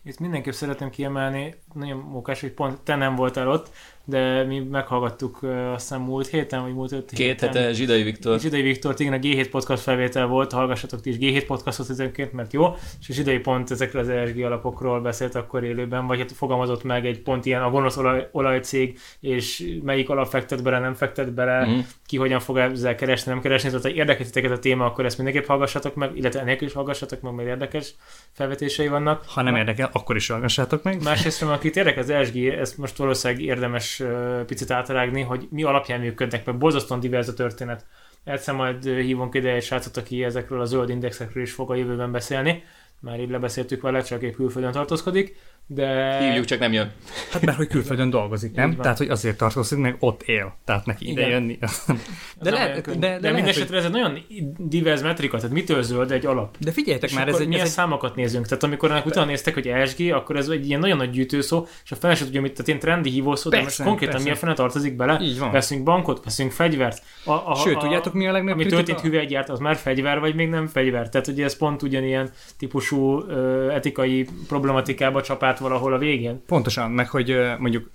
Itt mindenképp szeretném kiemelni, nagyon mókás, hogy pont te nem voltál ott, de mi meghallgattuk azt hiszem múlt héten, vagy múlt öt Két héten. hete Zsidai Viktor. Zsidai Viktor, igen, a G7 podcast felvétel volt, hallgassatok ti is G7 podcastot egyébként, mert jó, és a Zsidai pont ezekről az ESG alapokról beszélt akkor élőben, vagy hát fogalmazott meg egy pont ilyen a gonosz olaj, olajcég, és melyik alap fektet bele, nem fektet bele, Mhm. ki hogyan fog ezzel keresni, nem keresni, tehát ha érdekes titeket a téma, akkor ezt mindenképp hallgassatok meg, illetve enélkül is hallgassatok meg, mert érdekes felvetései vannak. Ha nem érdekel, akkor is hallgassátok meg. Másrészt, akit érdekel az ESG, ezt most valószínűleg érdemes ö, picit átrágni, hogy mi alapján működnek, mert borzasztóan divers a történet. Egyszer majd hívunk ide egy srácot, aki ezekről a zöld indexekről is fog a jövőben beszélni. Már így lebeszéltük vele, csak egy külföldön tartózkodik, de... Hívjuk, csak nem jön. Hát mert hogy külföldön dolgozik, nem? Tehát, hogy azért tartozik, meg ott él. Tehát neki ide Igen. jönni. De, olyan könnyű. de, de, de lehet, mindesetre hogy, ez egy nagyon divers metrika, tehát mitől zöld egy alap? de figyeljetek És már, ez egy, milyen ez egy számokat nézünk? Tehát amikor ennek utána néztek, hogy ESG, akkor ez egy ilyen nagyon nagy gyűjtőszó, és a fele sem tudja, mit, tehát én trendi hívószó, de most konkrétan persze. milyen fene tartozik bele. Így van. Veszünk bankot, veszünk fegyvert. A, a, Sőt, a, tudjátok mi a legnagyobb ami történt hüvelygyárt, az már fegyver, vagy még nem fegyver. Tehát ugye ez pont ugyanilyen típusú etikai problematikába csapált valahol a végén. Pontosan, meg hogy mondjuk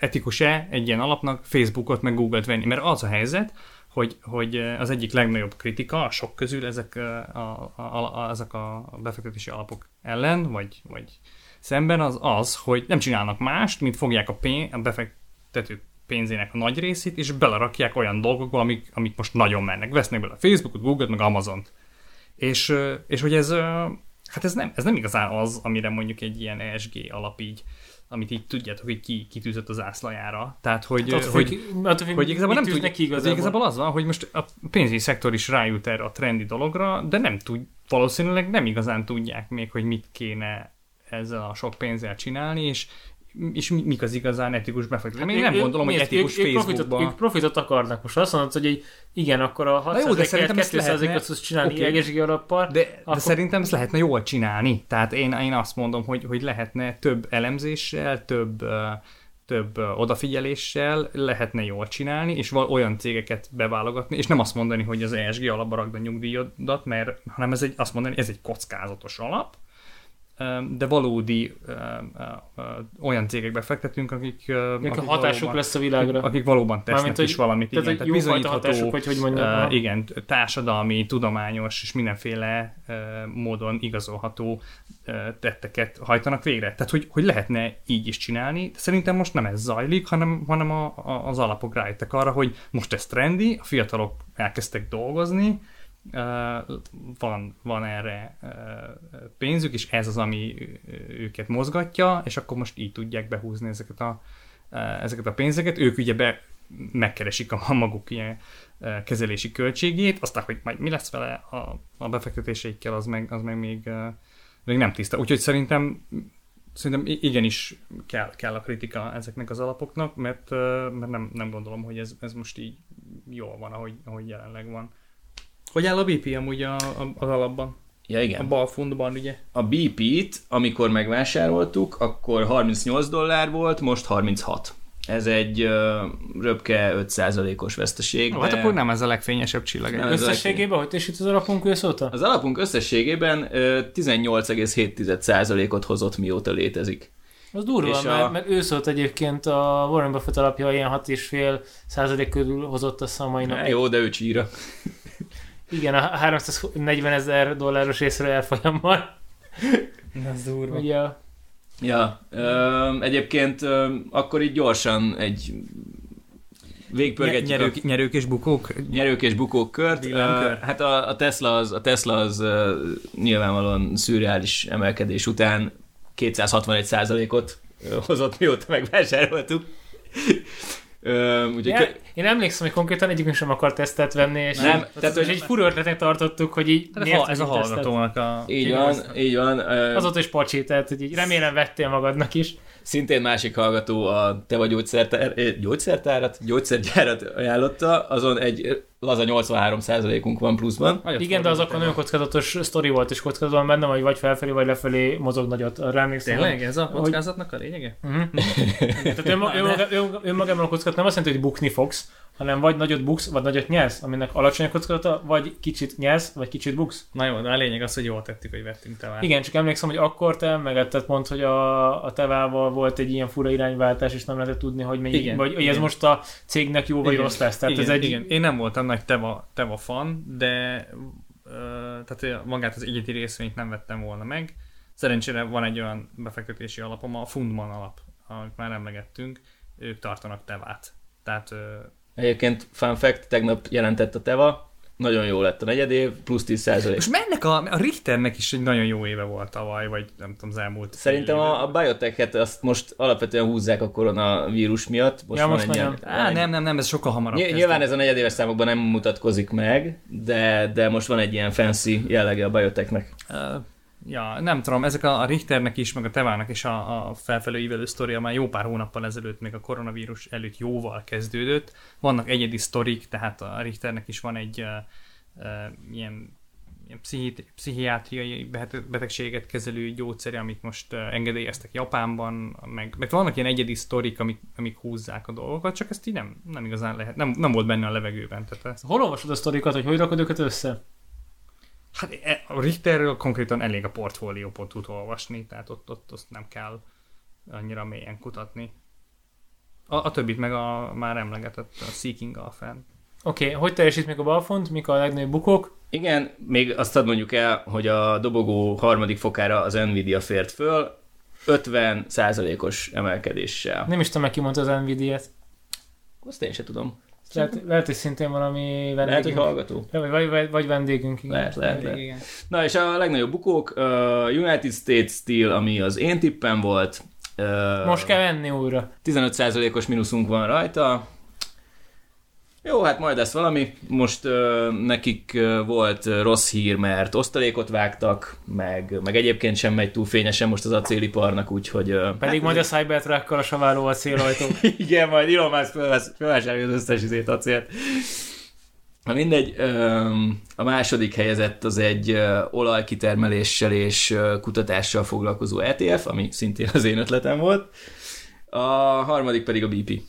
etikus-e egy ilyen alapnak Facebookot meg Google-t venni, mert az a helyzet, hogy, hogy az egyik legnagyobb kritika a sok közül ezek a, a, a, ezek a befektetési alapok ellen, vagy, vagy szemben az az, hogy nem csinálnak mást, mint fogják a, pén, a befektetők pénzének a nagy részét, és belerakják olyan dolgokba, amik, amik most nagyon mennek. Vesznek bele Facebookot, Google-t, meg Amazont. És, és hogy ez, hát ez nem, ez nem igazán az, amire mondjuk egy ilyen ESG alap így, amit így tudjátok, hogy ki kitűzött az ászlajára. Tehát, hogy, Hát, hogy, hogy, attól függ, hogy igazából nem mit tud, tűznek ki igazából. igazából. igazából az van, hogy most a pénzügyi szektor is rájut erre a trendi dologra, de nem tud, valószínűleg nem igazán tudják még, hogy mit kéne ezzel a sok pénzzel csinálni, és és mi- mik az igazán etikus befektetések. Én nem Ők- gondolom, hogy etikus ők, Facebookban. ők profitot akarnak. Most azt mondod, hogy egy, igen, akkor a Na jó, de 600 szerintem ezt 200 lehetne- ot tudsz csinálni okay. ESG alappal. De, de Akkor- szerintem ezt lehetne jól csinálni. Tehát én, én azt mondom, hogy, hogy lehetne több elemzéssel, több, több odafigyeléssel lehetne jól csinálni, és val- olyan cégeket beválogatni, és nem azt mondani, hogy az ESG alapba rakd a nyugdíjadat, mert, hanem ez egy, azt mondani, ez egy kockázatos alap, de valódi olyan cégekbe fektetünk, akik, Akik hatásuk valóban, lesz a világra. akik valóban tesznek Mármint, is hogy- valamit, Tehát, igen, hogy tehát jófajta hatásuk, bizonyítható, vagy hogy mondjam. Igen, társadalmi, tudományos és mindenféle módon igazolható tetteket hajtanak végre. Tehát, hogy, hogy lehetne így is csinálni. De szerintem most nem ez zajlik, hanem, hanem a, a, az alapok rájöttek arra, hogy most ez trendi, a fiatalok elkezdtek dolgozni, van, van erre pénzük, és ez az, ami őket mozgatja, és akkor most így tudják behúzni ezeket a, ezeket a pénzeket. Ők ugye be megkeresik a maguk ilyen kezelési költségét, aztán, hogy majd mi lesz vele a, a befektetéseikkel, az meg, az meg még, még nem tiszta. Úgyhogy szerintem szerintem igenis kell, kell a kritika ezeknek az alapoknak, mert, mert nem, nem gondolom, hogy ez, ez most így jól van, ahogy, ahogy jelenleg van. Hogy áll a BP amúgy a, a, az alapban? Ja, A igen. bal fundban, ugye? A BP-t, amikor megvásároltuk, akkor 38 dollár volt, most 36. Ez egy ö, röpke 5%-os veszteség. De... Hát de akkor nem ez a legfényesebb csillag. Nem. A Összességében, hogy teljesít az alapunk őszóta? Az alapunk összességében ö, 18,7%-ot hozott mióta létezik. Az durva, És mert, a- mert őszóta egyébként a Warren Buffett alapja ilyen 6,5 százalék körül hozott a a mai Na, napig. jó, de ő csíra. Igen, a 340 ezer dolláros észre elfolyammal. Ez durva. Ugye a Ja, ö, egyébként ö, akkor így gyorsan egy végpörgetjük a- Nyerők, nyerők és bukók? nyerők és bukók kört. Villámkör. Uh, hát a, a Tesla az, a Tesla az uh, nyilvánvalóan szürreális emelkedés után 261%-ot uh, hozott, mióta megvásároltuk. Uh, úgyhogy Ja, kö- én emlékszem, hogy konkrétan egyikünk sem akart tesztet venni, és, Nem, tehát, tehát, hogy- egy fura ötletnek tartottuk, hogy így Hát miért ha, ez a hallgatónak a... így Igen, van, az- így van. Uh, Azóta is pacsi, tehát hogy így remélem vettél magadnak is. Szintén másik hallgató a te vagy gyógyszertár, eh, gyógyszertárat, gyógyszergyárat ajánlotta, azon egy laza 83%-unk van pluszban. Nagyot Igen, de az akkor nagyon kockázatos sztori volt, és kockázatban benne, hogy vagy felfelé, vagy lefelé mozog nagyot. Arra emlékszem. Tényleg? Ez a kockázatnak a lényege? Uh-huh. Tehát önma, önmaga, ön- önmagában a kockázat nem azt jelenti, hogy bukni fogsz, hanem vagy nagyot buksz, vagy nagyot nyersz, aminek alacsony a kockázata, vagy kicsit nyersz, vagy kicsit buksz. Na jó, de a lényeg az, hogy jól tettük, hogy vettünk te Igen, csak emlékszem, hogy akkor te megetted pont, hogy a, a tevával volt egy ilyen fura irányváltás, és nem lehetett tudni, hogy, mennyi, Igen, vagy, hogy ez igen. most a cégnek jó vagy Igen, rossz lesz. Tehát igen, ez egy, igen. Én nem voltam nagy teva, teva fan, de tehát magát az egyedi részvényt nem vettem volna meg. Szerencsére van egy olyan befektetési alapom, a Fundman alap, amit már emlegettünk, ők tartanak tevát. Tehát Egyébként fun fact, tegnap jelentett a Teva, nagyon jó lett a negyed év, plusz 10%. most mennek a, a Richternek is egy nagyon jó éve volt tavaly, vagy nem tudom, az elmúlt Szerintem a, a biotech-et azt most alapvetően húzzák a koronavírus miatt. Most Ja, most egy nagyon. Á, nem, nem, nem, ez sokkal hamarabb. Ny- nyilván ez a negyedéves számokban nem mutatkozik meg, de, de most van egy ilyen fancy jellege a biotechnek. Ö, ja, nem tudom, ezek a, a Richternek is, meg a Tevának is a, a felfelő ívelő sztoria már jó pár hónappal ezelőtt, még a koronavírus előtt jóval kezdődött. Vannak egyedi sztorik, tehát a Richternek is van egy uh, uh, ilyen, ilyen pszichi- pszichiátriai bet- betegséget kezelő gyógyszere, amit most uh, engedélyeztek Japánban, meg, meg vannak ilyen egyedi sztorik, amik, amik húzzák a dolgokat, csak ezt így nem, nem igazán lehet, nem, nem volt benne a levegőben. Tehát ez, Hol olvasod a sztorikat, hogy hogy rakod őket össze? Hát e- a Richterről konkrétan elég a portfóliópontot olvasni, tehát ott, ott azt nem kell annyira mélyen kutatni. A, a többit meg a már emlegetett a Seeking Alphen. Oké, okay, hogy teljesít még a balfont, mik a legnagyobb bukók? Igen, még azt hadd mondjuk el, hogy a dobogó harmadik fokára az Nvidia fért föl, 50%-os emelkedéssel. Nem is tudom, meg ki mondta az Nvidia-t. Azt én sem tudom. Lehet, lehet, hogy szintén valami vendégünk. Lehet, hogy hallgató. Vagy, vagy, vagy, vagy vendégünk, igen. Lehet, lehet, lehet. Igen. Na és a legnagyobb bukók, uh, United States Steel, ami az én tippem volt. Uh, Most kell venni újra. 15%-os mínuszunk van rajta. Jó, hát majd lesz valami. Most uh, nekik uh, volt rossz hír, mert osztalékot vágtak, meg, meg egyébként sem megy túl fényesen most az acéliparnak, úgyhogy... Uh, Pedig majd a Cybertruckkal a saváló a célajtó. Igen, majd Elon Musk felvásárolja az összes izét acélt. Na mindegy, a második helyezett az egy ö, olajkitermeléssel és ö, kutatással foglalkozó ETF, ami szintén az én ötletem volt. A harmadik pedig a BP.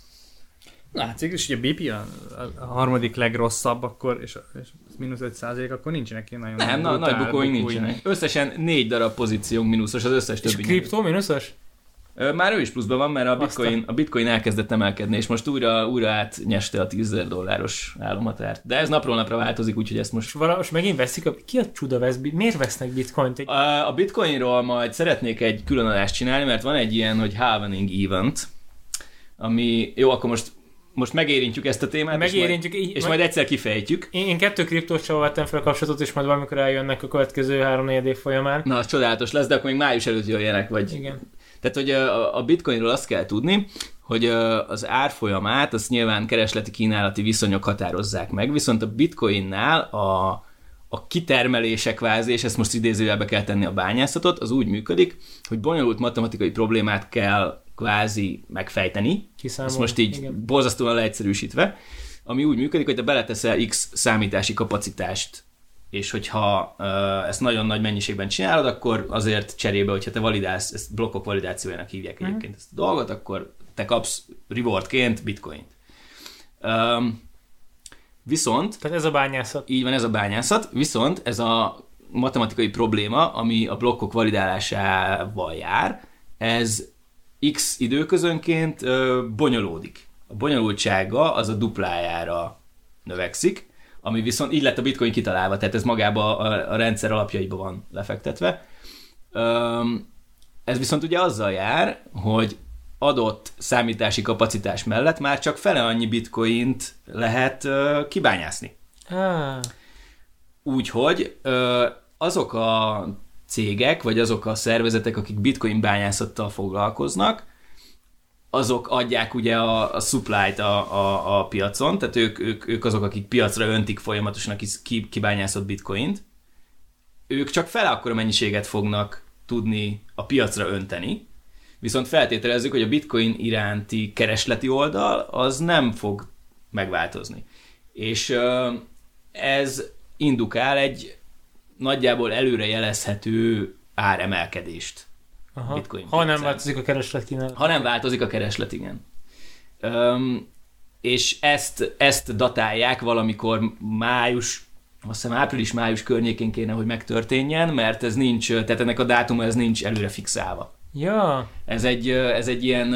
Na, hát hogy a BP a, a, harmadik legrosszabb, akkor, és, és mínusz 5 akkor nincsenek ilyen nagyon Nem, na, nagy bukóink nincsenek. Összesen négy darab pozíciónk mínuszos, az összes És többi. nyerő. kriptó mínuszos? Már ő is pluszban van, mert a bitcoin, a bitcoin elkezdett emelkedni, és most újra, újra átnyeste a 10 dolláros állomatárt. De ez napról napra változik, úgyhogy ezt most És valahogy megint veszik, a... ki a csuda vesz, miért vesznek bitcoint? Egy... A a bitcoinról majd szeretnék egy külön adást csinálni, mert van egy ilyen, hogy halvening event, ami, jó, akkor most, most megérintjük ezt a témát, Megérintjük, és, így, majd, és majd egyszer kifejtjük. Én, én kettő kriptósával vettem fel a kapcsolatot, és majd valamikor eljönnek a következő három év folyamán. Na, az csodálatos lesz, de akkor még május előtt jöjjenek, vagy... Igen. Tehát, hogy a, a bitcoinról azt kell tudni, hogy az árfolyamát azt nyilván keresleti kínálati viszonyok határozzák meg, viszont a bitcoinnál a, a kitermelése kvázi, és ezt most idézőjelbe kell tenni a bányászatot, az úgy működik, hogy bonyolult matematikai problémát kell kvázi megfejteni, Kiszámolni, ezt most így igen. borzasztóan leegyszerűsítve, ami úgy működik, hogy te beleteszel X számítási kapacitást, és hogyha uh, ezt nagyon nagy mennyiségben csinálod, akkor azért cserébe, hogyha te validálsz, ezt blokkok validációjának hívják egyébként ezt a dolgot, akkor te kapsz rewardként bitcoint. Um, viszont Tehát ez a bányászat. így van, ez a bányászat, viszont ez a matematikai probléma, ami a blokkok validálásával jár, ez x időközönként bonyolódik. A bonyolultsága az a duplájára növekszik, ami viszont így lett a bitcoin kitalálva, tehát ez magába a, a rendszer alapjaiba van lefektetve. Ez viszont ugye azzal jár, hogy adott számítási kapacitás mellett már csak fele annyi bitcoint lehet kibányászni. Ah, Úgyhogy azok a cégek, vagy azok a szervezetek, akik bitcoin bányászattal foglalkoznak, azok adják ugye a, a supply-t a, a, a piacon, tehát ők, ők, ők azok, akik piacra öntik folyamatosan a kibányászott bitcoint. Ők csak fele akkora mennyiséget fognak tudni a piacra önteni, viszont feltételezzük, hogy a bitcoin iránti keresleti oldal az nem fog megváltozni. És ez indukál egy nagyjából előre jelezhető áremelkedést. aha. Bitcoin Ha nem változik a kereslet kínálat. Ha nem változik a kereslet, igen. Öm, és ezt, ezt datálják valamikor május, azt hiszem április-május környékén kéne, hogy megtörténjen, mert ez nincs, tehát ennek a dátuma ez nincs előre fixálva. Ja, Ez egy, ez egy ilyen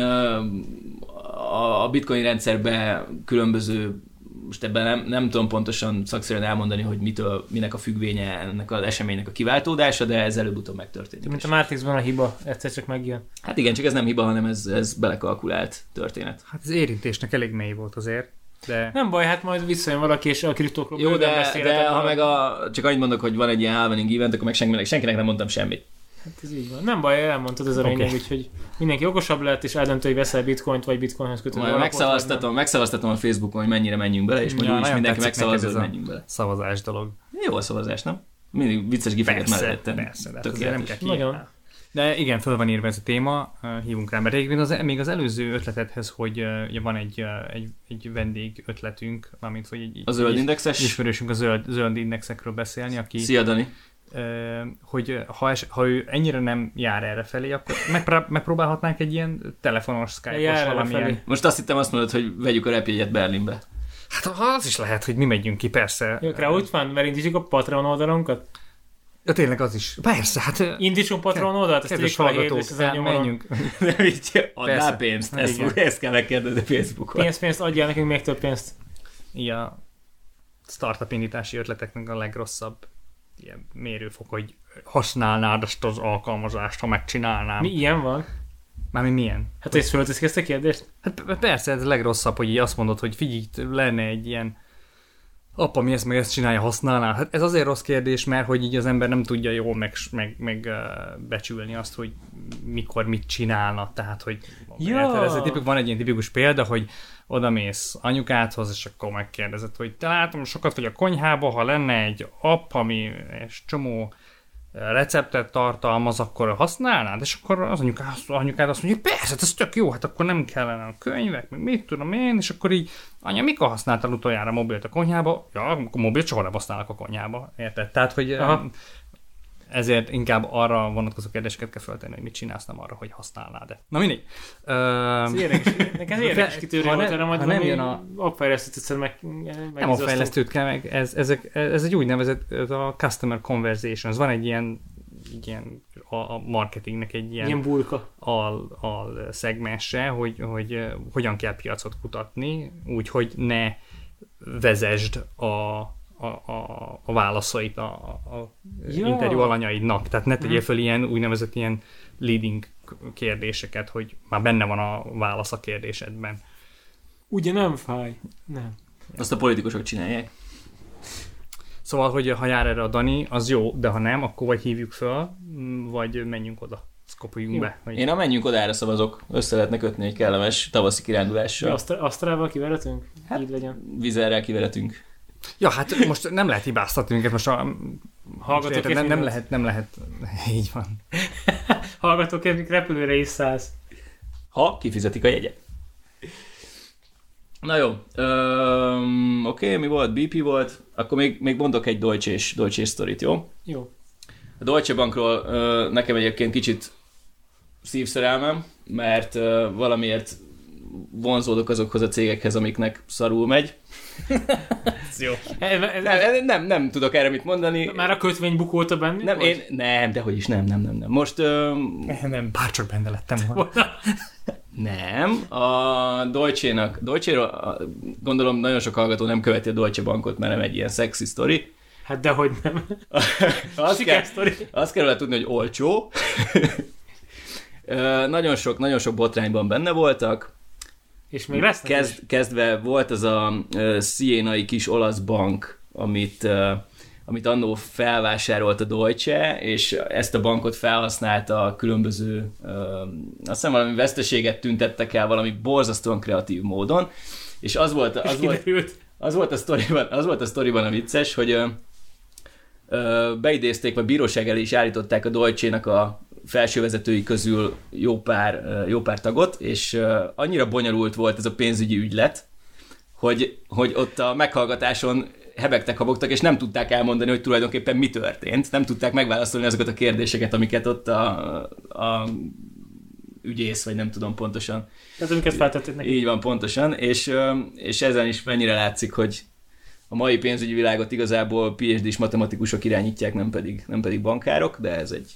a bitcoin rendszerben különböző most ebben nem, nem tudom pontosan szakszerűen elmondani, hogy mitől, minek a függvénye ennek az eseménynek a kiváltódása, de ez előbb-utóbb megtörténik. mint a Matrixban a hiba, egyszer csak megjön. Hát igen, csak ez nem hiba, hanem ez, ez belekalkulált történet. Hát az érintésnek elég mély volt azért, de Nem baj, hát majd visszajön valaki, és a kriptókról Jó, de, de ha meg a, csak annyit mondok, hogy van egy ilyen halvening event, akkor meg senkinek, senkinek nem mondtam semmit. Hát ez így van. Nem baj, elmondtad ez a lényeg, úgyhogy mindenki okosabb lett, és eldöntő, hogy veszel bitcoint, vagy bitcoinhoz kötődő Majd alapot, megszavaztatom, megszavaztatom a Facebookon, hogy mennyire menjünk bele, és majd Ja, úgyis mindenki megszavazza, hogy menjünk bele. szavazás dolog. Jó a szavazás, nem? Mindig vicces gifeket Persze, mellett tenni. persze, de hát nem kell Nagyon. De igen, föl van írva ez a téma, hívunk rá, mert egyébként az, még az előző ötletedhez, hogy ugye van egy, egy, egy vendég ötletünk, mármint hogy egy, A zöld indexes? ismerősünk a zöld, zöld indexekről beszélni, aki, Szia, Dani. Hogy ha, es, ha ő ennyire nem jár erre felé, akkor megprá- megpróbálhatnánk egy ilyen telefonos, Skype-os valamilyen. felé. Most azt hittem azt mondod, hogy vegyük a repjegyet Berlinbe. Hát az is lehet, hogy mi megyünk ki, persze. Jövök rá, úgy van, mert indítsuk a Patreon oldalunkat. Ja, tényleg az is. Persze, hát Indítsunk Patreon oldalt, ezt tegyük fel a hét, és ezen nyomorok. menjünk. Nem így, Persze. pénzt. Ezt, igen. ezt kell megkérdezni Facebookon. Pénzt, pénzt, adjál nekünk még több pénzt. Így a startup indítási ötleteknek a legrosszabb ilyen mérőfok, hogy használnád ezt az alkalmazást, ha megcsinálnám. Mi ilyen van? Mármint milyen? Hát, hogy fölteszik ezt a kérdést? Hát persze, ez a legrosszabb, hogy így azt mondod, hogy figyelj, lenne egy ilyen apa, mi ezt meg ezt csinálja, használná. Hát ez azért rossz kérdés, mert hogy így az ember nem tudja jól meg, meg, meg becsülni azt, hogy mikor mit csinálna. Tehát, hogy Ja. ez egy tipik, van egy ilyen tipikus példa, hogy odamész anyukádhoz, és akkor megkérdezed, hogy te látom, sokat vagy a konyhába, ha lenne egy app, ami és csomó receptet tartalmaz, akkor használnád? És akkor az anyukád, az anyukád azt mondja, hogy persze, ez tök jó, hát akkor nem kellene a könyvek, meg mit tudom én, és akkor így, anya, mikor használtál utoljára mobilt a konyhába? Ja, akkor mobilt soha nem használok a konyhába, érted? Tehát, hogy Aha. Ezért inkább arra vonatkozó kérdéseket kell feltenni, hogy mit csinálsz, nem arra, hogy használnád-e. Na mindig. Ez érdekes, nekem ez érdekes ne- volt, erre majd ha nem jön a- appfejlesztőt egyszer meg, nem a megizasztunk. fejlesztőt kell meg, ez, ezek, ez egy úgynevezett ez a customer conversation, ez van egy ilyen, egy ilyen a, a marketingnek egy ilyen, Ilyen bulka. al, al szegmense, hogy, hogy eh, hogyan kell piacot kutatni, úgy, hogy ne vezesd a, a, a, a válaszait a, a Ja. interjú alanyaidnak. Tehát ne tegyél Mhm. föl ilyen úgynevezett ilyen leading kérdéseket, hogy már benne van a válasz a kérdésedben. Ugye nem fáj? Nem. Azt a politikusok csinálják. Szóval, hogy ha jár erre a Dani, az jó, de ha nem, akkor vagy hívjuk föl, vagy menjünk oda. kopuljunk be. Vagy... Én a menjünk odára szavazok. Össze lehetne kötni egy kellemes tavaszi Mi kirándulással. Astra- Astrával kiveretünk? Hát- Így legyen. Vizerrel kiveretünk. Ja, hát most nem lehet hibáztatni minket, most a... Hallgatók, érted, nem, nem lehet, nem lehet, így van. Hallgatók, még repülőre is szállsz. Ha kifizetik a jegyet. Na jó, Öm, oké, mi volt? BP volt, akkor még, még mondok egy Deutsche-s, Deutsche sztorit, jó? Jó. A Deutsche Bankról ö, nekem egyébként kicsit szívszerelmem, mert ö, valamiért vonzódok azokhoz a cégekhez, amiknek szarul megy. Ez jó. Nem, nem, nem, nem tudok erre mit mondani. Már a kötvény bukóta bennük Nem, én, nem, dehogy is, nem, nem, nem, nem. Most ö, Nem, bárcsak benne lettem volna. nem, a Deutsche-nak, Deutsche-ről a- gondolom nagyon sok hallgató nem követi a Deutsche Bankot, mert nem egy ilyen szexi sztori. Hát dehogy nem. Azt kell, azt kell tudni, hogy olcsó. Ö, nagyon sok, nagyon sok botrányban benne voltak. És még lesz Kezd, kezdve volt az a uh, sziénai kis olasz bank, amit, uh, amit annó felvásárolt a Deutsche, és ezt a bankot felhasználta a különböző, uh, azt hiszem valami veszteséget tüntettek el valami borzasztóan kreatív módon, és az volt, az volt, az volt a sztoriban, az volt a sztoriban a vicces, hogy ö, ö, beidézték, vagy bíróság elé is állították a Deutsche-nak a felsővezetői közül jó pár, jó pár tagot, és annyira bonyolult volt ez a pénzügyi ügylet, hogy, hogy ott a meghallgatáson hebegtek, habogtak, és nem tudták elmondani, hogy tulajdonképpen mi történt. Nem tudták megválaszolni azokat a kérdéseket, amiket ott a, a ügyész, vagy nem tudom pontosan Tehát amiket feltették neki. így van, pontosan, és, és ezen is mennyire látszik, hogy a mai pénzügyi világot igazából PhD-s matematikusok irányítják, nem pedig, nem pedig bankárok, de ez egy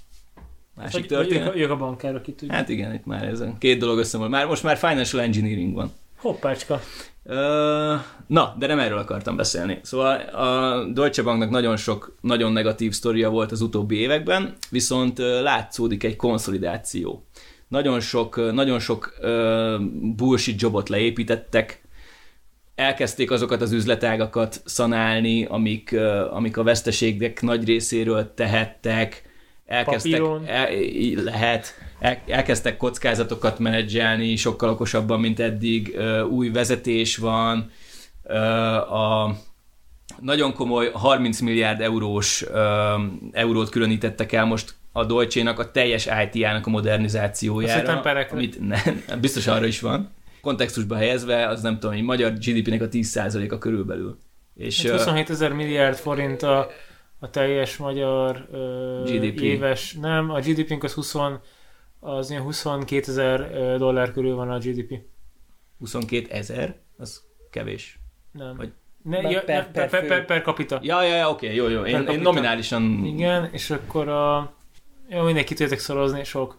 másik Vagy, vagy ők, történet. a- ők a bankárok, tudja. Hát igen, itt már ez a két dolog összemol. Már, most már financial engineering van. Hoppácska. Na, de nem erről akartam beszélni. Szóval a Deutsche Banknak nagyon sok, nagyon negatív sztoria volt az utóbbi években, viszont látszódik egy konszolidáció. Nagyon sok, nagyon sok ö, bullshit jobot leépítettek, elkezdték azokat az üzletágakat szanálni, amik, amik a veszteségek nagy részéről tehettek, elkezdtek, Papíron. el, lehet, el, elkezdtek kockázatokat menedzselni sokkal okosabban, mint eddig, új vezetés van, a nagyon komoly 30 milliárd eurós eurót különítettek el most a Deutsche-nak a teljes IT-jának a modernizációjára. Amit nem, biztos arra is van. Kontextusba helyezve, az nem tudom, hogy magyar GDP-nek a 10%-a körülbelül. És Hát ö, 27 ezer milliárd forint a, a teljes magyar ö, GDP. éves, nem, a GDP-nk az 20, az ilyen 22 ezer dollár körül van a GDP. 22 ezer, az kevés. Nem. Vagy- ne, Per- ja, per- per, per, per per, capita. Ja, ja, ja, oké, jó, jó. Per Én, én nominálisan Igen, és akkor a... Jó, mindenki tudjátok szorozni, sok.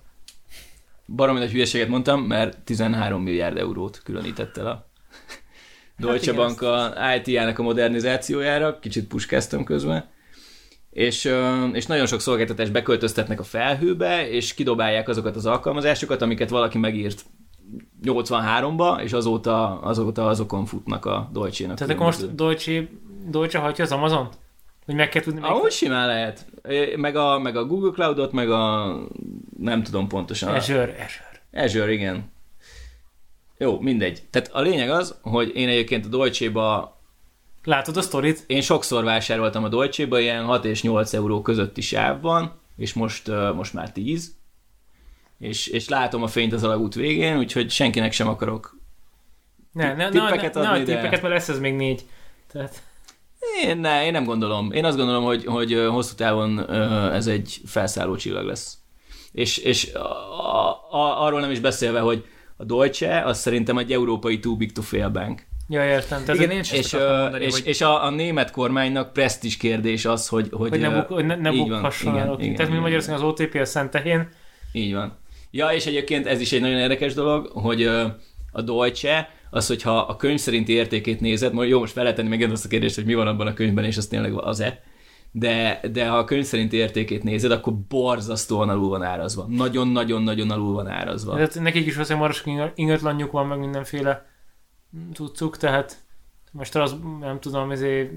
baromi nagy hülyeséget mondtam, mert 13 milliárd eurót különített el a Deutsche igen, Bank a IT-jának a modernizációjára, kicsit puskáztam közben, és, és nagyon sok szolgáltatást beköltöztetnek a felhőbe, és kidobálják azokat az alkalmazásokat, amiket valaki megírt 83-ba, és azóta, azóta azokon futnak a Deutsche-nak. Tehát akkor most Deutsche, Deutsche hagyja az Amazon? Hogy meg kell tudni, Ahogy simán lehet. Meg a, meg a Google Cloudot, meg a nem tudom pontosan. Azure, Azure. Azure, igen. Jó, mindegy. Tehát a lényeg az, hogy én egyébként a Deutsche-ba, Látod a sztorit? én sokszor vásároltam a Deutsche-ba, ilyen 6 és 8 euró közötti sávban, és most, most már 10. És, és látom a fényt az alagút végén, úgyhogy senkinek sem akarok. Ne, ne, ne, ne, Tippeket ne, ne, adni, a de- tippeket, mert lesz ez még négy. Tehát Én, ne, én nem gondolom. Én azt gondolom, hogy, hogy hosszú távon ez egy felszálló csillag lesz. És, és a, a, arról nem is beszélve, hogy a Deutsche, az szerintem egy európai too big to fail bank. Ja, értem. Tehát, Igen, én És, ö, mondani, és, hogy és a, a német kormánynak presztis kérdés az, hogy... Hogy, hogy ne, buk, hogy ne, ne így van, bukhasson igen, igen, Tehát, igen. Magyarországon az OTP a Szentehén. Így van. Ja, és egyébként ez is egy nagyon érdekes dolog, hogy a Deutsche, az, hogyha a könyv szerinti értékét nézed, majd jó, most fel lehet tenni megint azt a kérdést, hogy mi van abban a könyvben, és az tényleg az-e, de, de ha a könyv szerinti értékét nézed, akkor borzasztóan alul van árazva. Nagyon-nagyon-nagyon alul van árazva. Tehát nekik is valószínűleg maras ingatlanjuk van, meg mindenféle cuccuk, tehát most az, nem tudom, ezért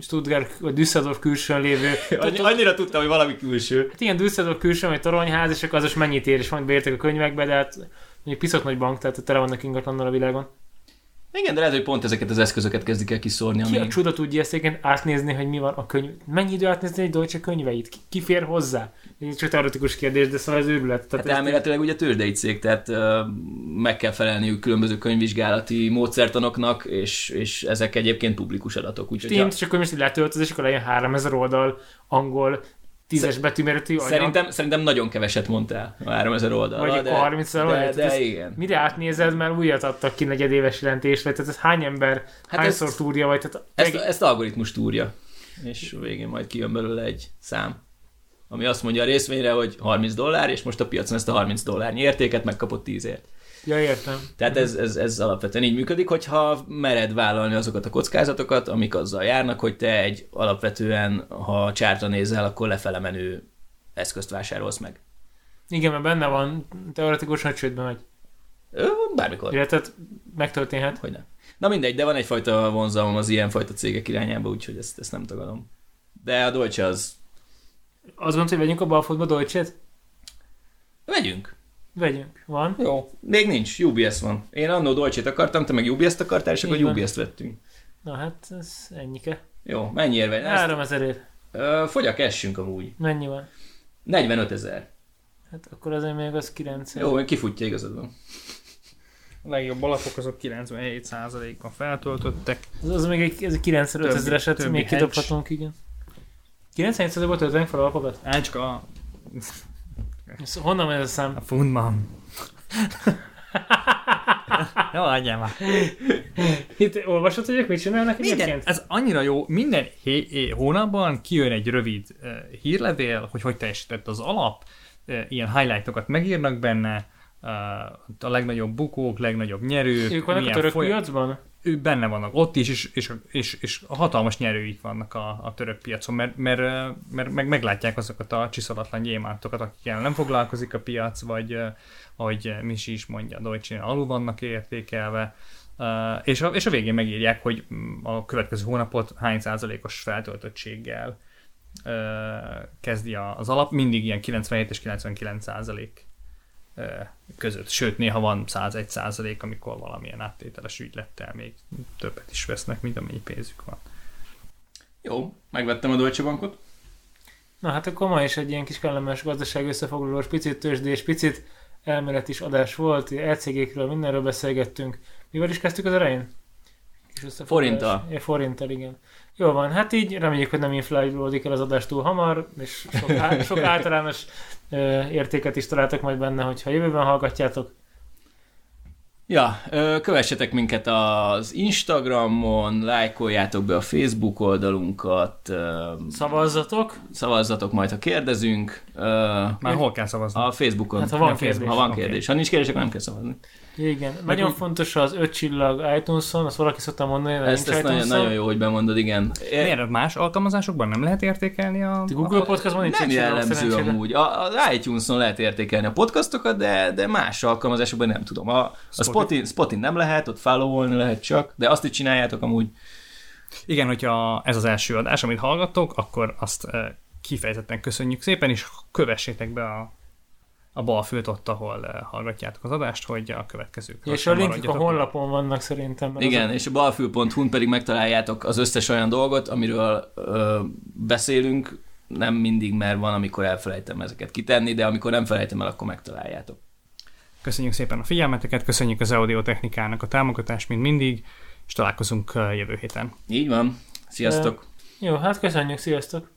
Stuttgart vagy Düsseldorf külsőn lévő. Annyi, annyira tudtam, hogy valami külső. Hát igen, Düsseldorf külsőn, vagy toronyház, és akkor az is mennyit ér, és majd beértek a könyvekbe, de hát még piszok nagy bank, tehát tele vannak ingatlannal a világon. Igen, de lehet, hogy pont ezeket az eszközöket kezdik el kiszórni, Ki a csuda tudja ezt egyébként átnézni, hogy mi van a könyv? Mennyi idő átnézni egy Deutsche könyveit? Ki, ki fér hozzá? Ez csak teoretikus kérdés, de szóval ez őrület. Tehát Hát elméletileg ugye tőzsdei cég, tehát ö, meg kell felelniük különböző könyvvizsgálati módszertanoknak, és, és ezek egyébként publikus adatok. Úgyhogy Steam, csak hogy most így letöltöd, és akkor legyen 3000 oldal angol, tízes betűméretű anyag. Szerintem, szerintem nagyon keveset mondtál a 3000 oldalra. Vagy de, akkor 30 de, oldal, de, ez- igen. Mire átnézed, mert újat adtak ki negyedéves jelentésre, tehát ez hány ember, hát Hát hányszor ezt- túrja, vagy tehát Ezt, meg- ezt algoritmus túrja, és végén majd kijön belőle egy szám, ami azt mondja a részvényre, hogy 30 dollár, és most a piacon ezt a 30 dollárnyi értéket megkapott 10ért. Ja, értem. Tehát ez, ez, ez alapvetően így működik, hogyha mered vállalni azokat a kockázatokat, amik azzal járnak, hogy te egy alapvetően, ha csártra nézel, akkor lefele menő eszközt vásárolsz meg. Igen, mert benne van, teoretikusan csődbe megy. Ö, Bármikor. Illetve megtörténhet. Hogy nem. Na mindegy, de van egyfajta vonzalom az ilyenfajta cégek irányába, úgyhogy ezt, ezt nem tagadom. De a Deutsche az... Azt gondolod, hogy vegyünk a Balfotba Deutsche-t? Vegyünk. Vegyünk. Van. Jó. Még nincs, UBS van. Én annó Deutsche-t akartam, te meg UBS-t akartál, és akkor van. UBS-t vettünk. Na hát, ez ennyike. Jó, mennyiért? Ezt, 3000 ér. ö, fogyak essünk amúgy. Mennyi van? 45 ezer. Hát akkor azért még az 9 Jó, kifutja igazad van. A legjobb alapok azok 97%-ban feltöltöttek. Az, az még egy, ez egy 95 Többi- ezer eset, többi még hedge. kidobhatunk, igen. 97 volt töltenek fel alapokat? Ácska, Ez Honnan megy ez a szám? a fundman. Jó, adjál már. Itt olvasod, hogy ők mit csinálnak Minden, egyébként? ez annyira jó, minden hé, hé, hónapban kijön egy rövid uh, hírlevél, hogy hogy teljesített az alap, uh, ilyen highlightokat megírnak benne, uh, a legnagyobb bukók, legnagyobb nyerők, Ők vannak a török foly- piacban? Ők benne vannak ott is, és, és, és, és hatalmas nyerőik vannak a, a török piacon, mert, mert, mert meg, meglátják azokat a csiszolatlan gyémántokat, akikkel nem foglalkozik a piac, vagy ahogy Misi is mondja, a Deutsche alul vannak értékelve, és a, és a végén megírják, hogy a következő hónapot hány százalékos feltöltöttséggel kezdi az alap, mindig ilyen 97 és 99 százalék között. Sőt, néha van 101 százalék, amikor valamilyen áttételes ügylettel még többet is vesznek, mint amennyi pénzük van. Jó, megvettem a Deutsche Bankot. Na hát akkor ma is egy ilyen kis kellemes gazdaság összefoglalós, picit tőzsdés, picit elmélet is adás volt, LCG-kről, mindenről beszélgettünk. Mivel is kezdtük az elején? Kis összefoglalás. Forinttal. Ja, forinttal, igen. Jó van, hát így reméljük, hogy nem inflálódik el az adás túl hamar, és sok, á, sok általános ö, értéket is találtak majd benne, hogyha jövőben hallgatjátok. Ja, ö, kövessetek minket az Instagramon, lájkoljátok be a Facebook oldalunkat, ö, Szavazzatok. szavazzatok majd, ha kérdezünk. Ö, Már hol kell szavazni? A Facebookon. Hát, ha van kérdés. Ha van kérdés. Ha nincs kérdés, akkor nem kell szavazni. Igen, nagyon úgy- fontos az öt csillag iTunes-on, azt valaki szokta mondani, hogy Ezt, ezt nagyon, nagyon jó, hogy bemondod, igen. Miért más alkalmazásokban nem lehet értékelni a... A Google Podcastban nincs nem jellemző amúgy. A, az iTunes-on lehet értékelni a podcastokat, de, de más alkalmazásokban nem tudom. A, a Spotin, Spotin nem lehet, ott followolni lehet csak, de azt is csináljátok amúgy. Igen, hogyha ez az első adás, amit hallgattok, akkor azt eh, kifejezetten köszönjük szépen, és kövessétek be a, a bal főt ott, ahol eh, hallgatjátok az adást, hogy a következők. És a linkek a honlapon vannak szerintem. Igen, azok- és a balfül.hu-n pedig megtaláljátok az összes olyan dolgot, amiről ö, beszélünk, nem mindig, mert van, amikor elfelejtem ezeket kitenni, de amikor nem felejtem el, akkor megtaláljátok. Köszönjük szépen a figyelmeteket, köszönjük az Audio Technikának a támogatást, mint mindig, és találkozunk jövő héten. Így van. Sziasztok! Jó, hát köszönjük, sziasztok!